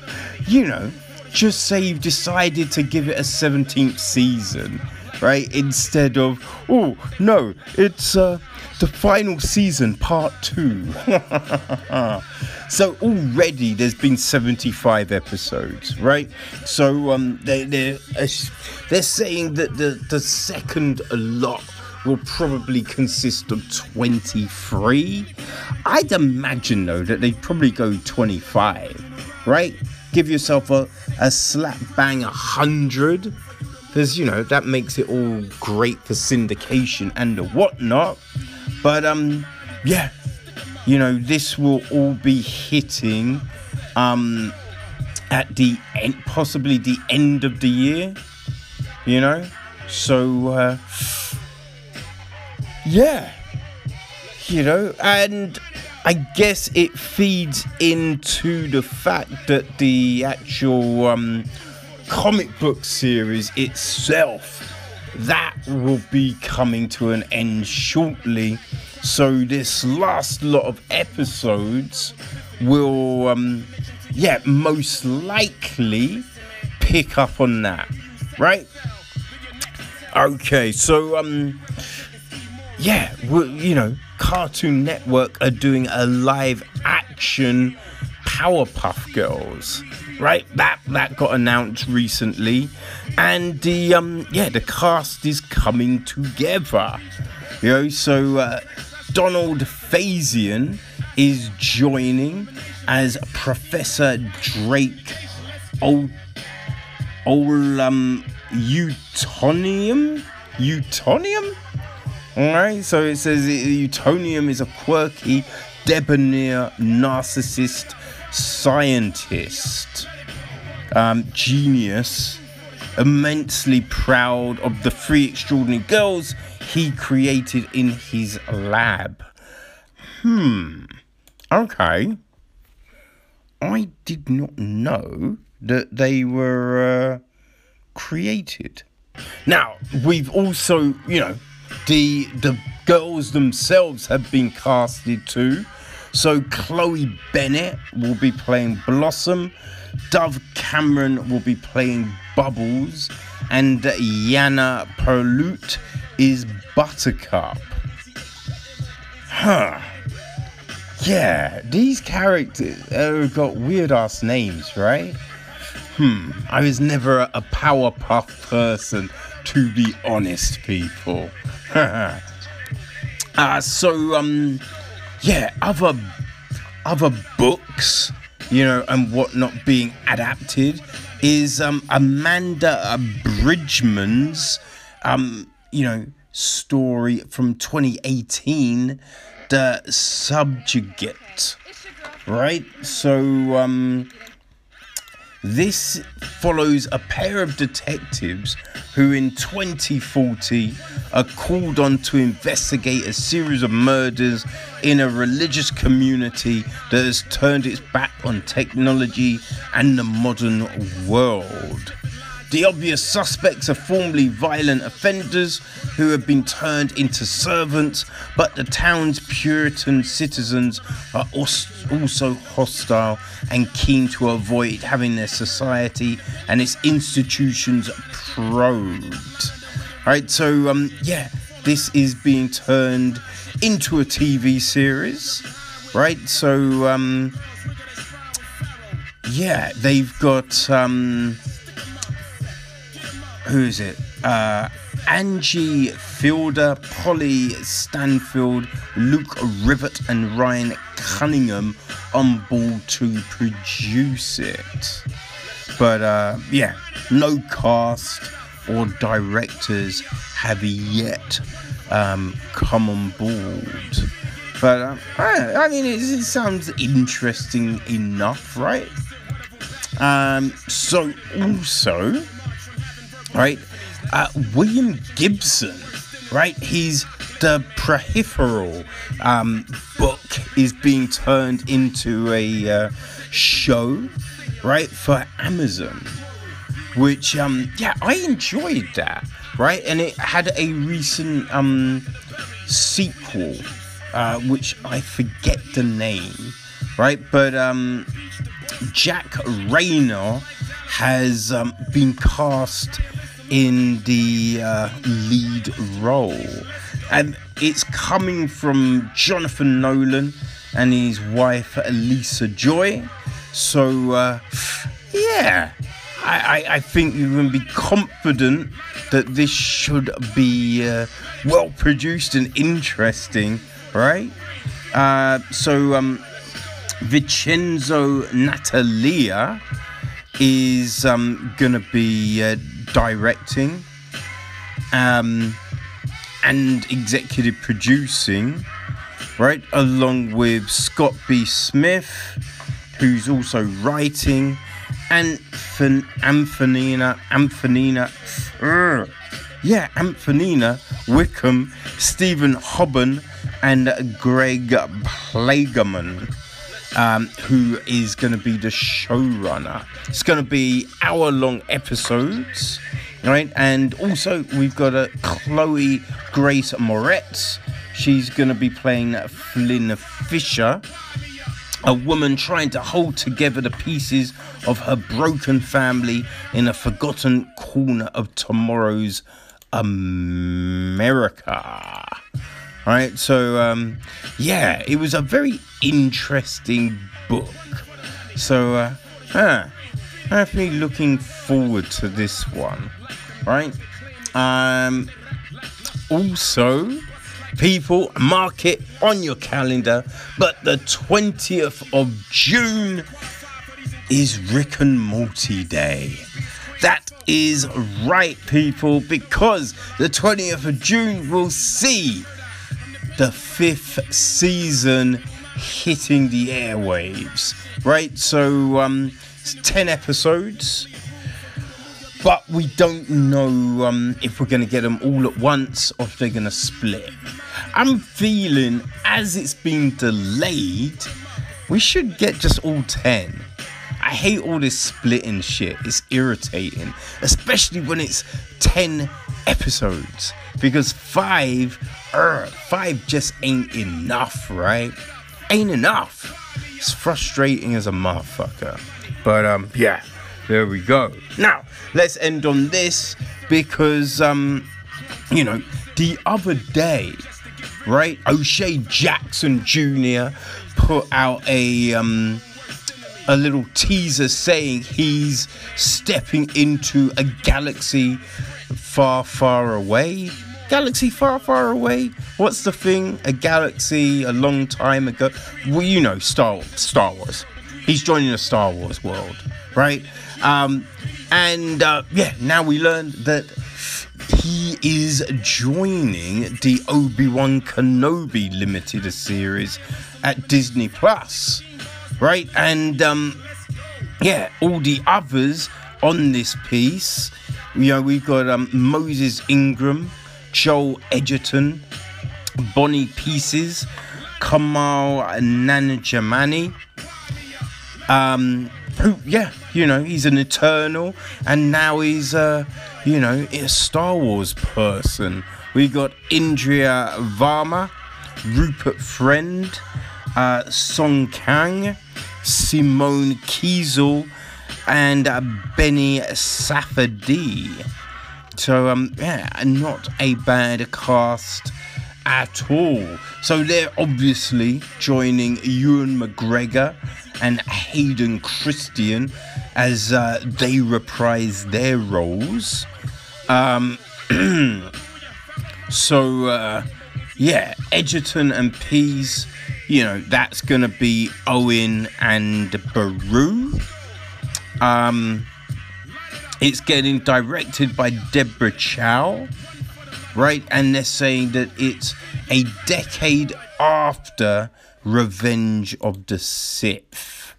A: you know, just say you've decided to give it a 17th season, right? Instead of oh no, it's uh the final season, part two. <laughs> so already there's been 75 episodes, right? So um, they, they're they're saying that the the second lot will probably consist of 23. I'd imagine though that they'd probably go 25, right? Give yourself a, a slap bang 100 because you know that makes it all great for syndication and the whatnot. But um, yeah, you know this will all be hitting um at the end, possibly the end of the year. You know, so uh, yeah, you know, and I guess it feeds into the fact that the actual um, comic book series itself that will be coming to an end shortly. So this last lot of episodes will, um, yeah, most likely pick up on that, right? Okay, so um, yeah, you know, Cartoon Network are doing a live action Powerpuff Girls right? That that got announced recently, and the um yeah the cast is coming together. You know, so uh, Donald Faison is joining as Professor Drake. Ol, Ol um Utonium, Utonium. All right, so it says Utonium is a quirky, debonair narcissist scientist, um, genius, immensely proud of the three extraordinary girls he created in his lab. Hmm. Okay. I did not know that they were uh, created. Now, we've also, you know, the the girls themselves have been casted too. So Chloe Bennet will be playing Blossom, Dove Cameron will be playing Bubbles, and Yana Perrault is Buttercup. Huh. Yeah, these characters have got weird ass names, right? Hmm, I was never a Powerpuff person, to be honest, people. <laughs> uh, so, um, yeah, other other books, you know, and whatnot being adapted is um, Amanda Bridgeman's, um, you know, story from 2018, The Subjugate. Right? So, um, this follows a pair of detectives who, in 2040, are called on to investigate a series of murders in a religious community that has turned its back on technology and the modern world. The obvious suspects are formerly violent offenders who have been turned into servants, but the town's Puritan citizens are also hostile and keen to avoid having their society and its institutions probed. Alright, so um, yeah, this is being turned into a TV series, right? So um, yeah, they've got um, who is it? Uh, Angie Fielder, Polly Staniford, Luke Rivett, and Ryan Cunningham on board to produce it. But uh, yeah, no cast or directors have yet um, come on board. But uh, I, mean, it, it, sounds interesting enough, right? Um, so also right? Uh, William Gibson, right? He's the peripheral um, book is being turned into a uh, show, right, for Amazon. Which, um, yeah, I enjoyed that, right? And it had a recent um, sequel, uh, which I forget the name, right? But um, Jack Reynor has um, been cast in the uh, lead role. And it's coming from Jonathan Nolan and his wife Lisa Joy. So, uh, yeah, I, I, I, think you can be confident that this should be uh, well produced and interesting, right? Uh, so, um, Vincenzo Natali is um, to be uh, directing um, and executive producing, right? Along with Scott B. Smith, who's also writing, and Anthonina, Anthonina, uh, yeah, Anthonina Wickham, Steven Hoban, and Greg Plageman um, who is going to be the showrunner. It's going to be hour long episodes, right? And also, we've got a Chloe Grace Moretz. She's going to be playing Flynne Fisher, a woman trying to hold together the pieces of her broken family in a forgotten corner of tomorrow's America right? So, um, yeah, it was a very interesting book. So, uh, huh, definitely looking forward to this one, right? Um, also, people, mark it on your calendar, but the 20th of June is Rick and Morty Day. That is right, people, because the 20th of June will see the fifth season hitting the airwaves, right? So, um, it's 10 episodes, but we don't know um, if we're going to get them all at once or if they're going to split. I'm feeling as it's been delayed, we should get just all 10. I hate all this splitting shit. It's irritating, especially when it's 10 episodes because five, er, five just ain't enough, right? ain't enough. It's frustrating as a motherfucker. But um, yeah, there we go. Now let's end on this because um, you know, the other day, right? O'Shea Jackson Jr. put out a um a little teaser saying he's stepping into a galaxy far, far away. Galaxy far, far away. What's the thing? A galaxy a long time ago. Well, you know, Star Star Wars. He's joining the Star Wars world, right? Um, and uh, yeah, now we learned that he is joining the Obi Wan Kenobi limited series at Disney Plus right? And um, yeah, all the others on this piece, you know, we've got um, Moses Ingram, Joel Edgerton, Bonnie Piesse, Kumail Nanjiani. Um, who, yeah, you know, he's an Eternal, and now he's, uh, you know, a Star Wars person. We got Indira Varma, Rupert Friend, uh, Sung Kang, Simone Kessell, and uh, Benny Safdie. So, um, yeah, not a bad cast at all. So they're obviously joining Ewan McGregor and Hayden Christensen as uh, they reprise their roles. Um, <clears throat> so uh, yeah, Edgerton and Piesse you know, that's going to be Owen and Beru. Um, it's getting directed by Deborah Chow, right? And they're saying that it's a decade after Revenge of the Sith,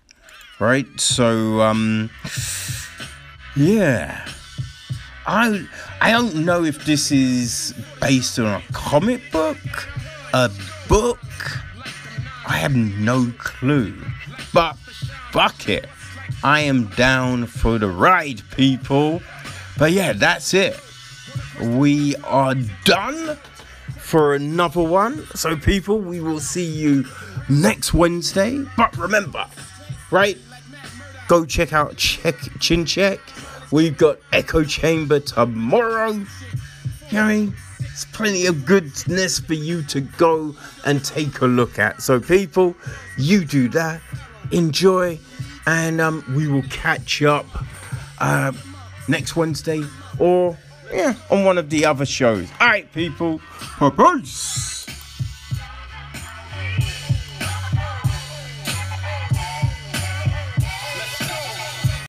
A: right? So, um, yeah. I I don't know if this is based on a comic book, a book, I have no clue. But fuck it. I am down for the ride, people. But yeah, that's it. We are done for another one. So, people, we will see you next Wednesday. But remember, right? Go check out Check Chin Check. We've got Echo Chamber tomorrow. You know I mean? There's plenty of goodness for you to go and take a look at. So, people, you do that, enjoy, and um, we will catch up uh, next Wednesday or yeah on one of the other shows. All right, people, peace.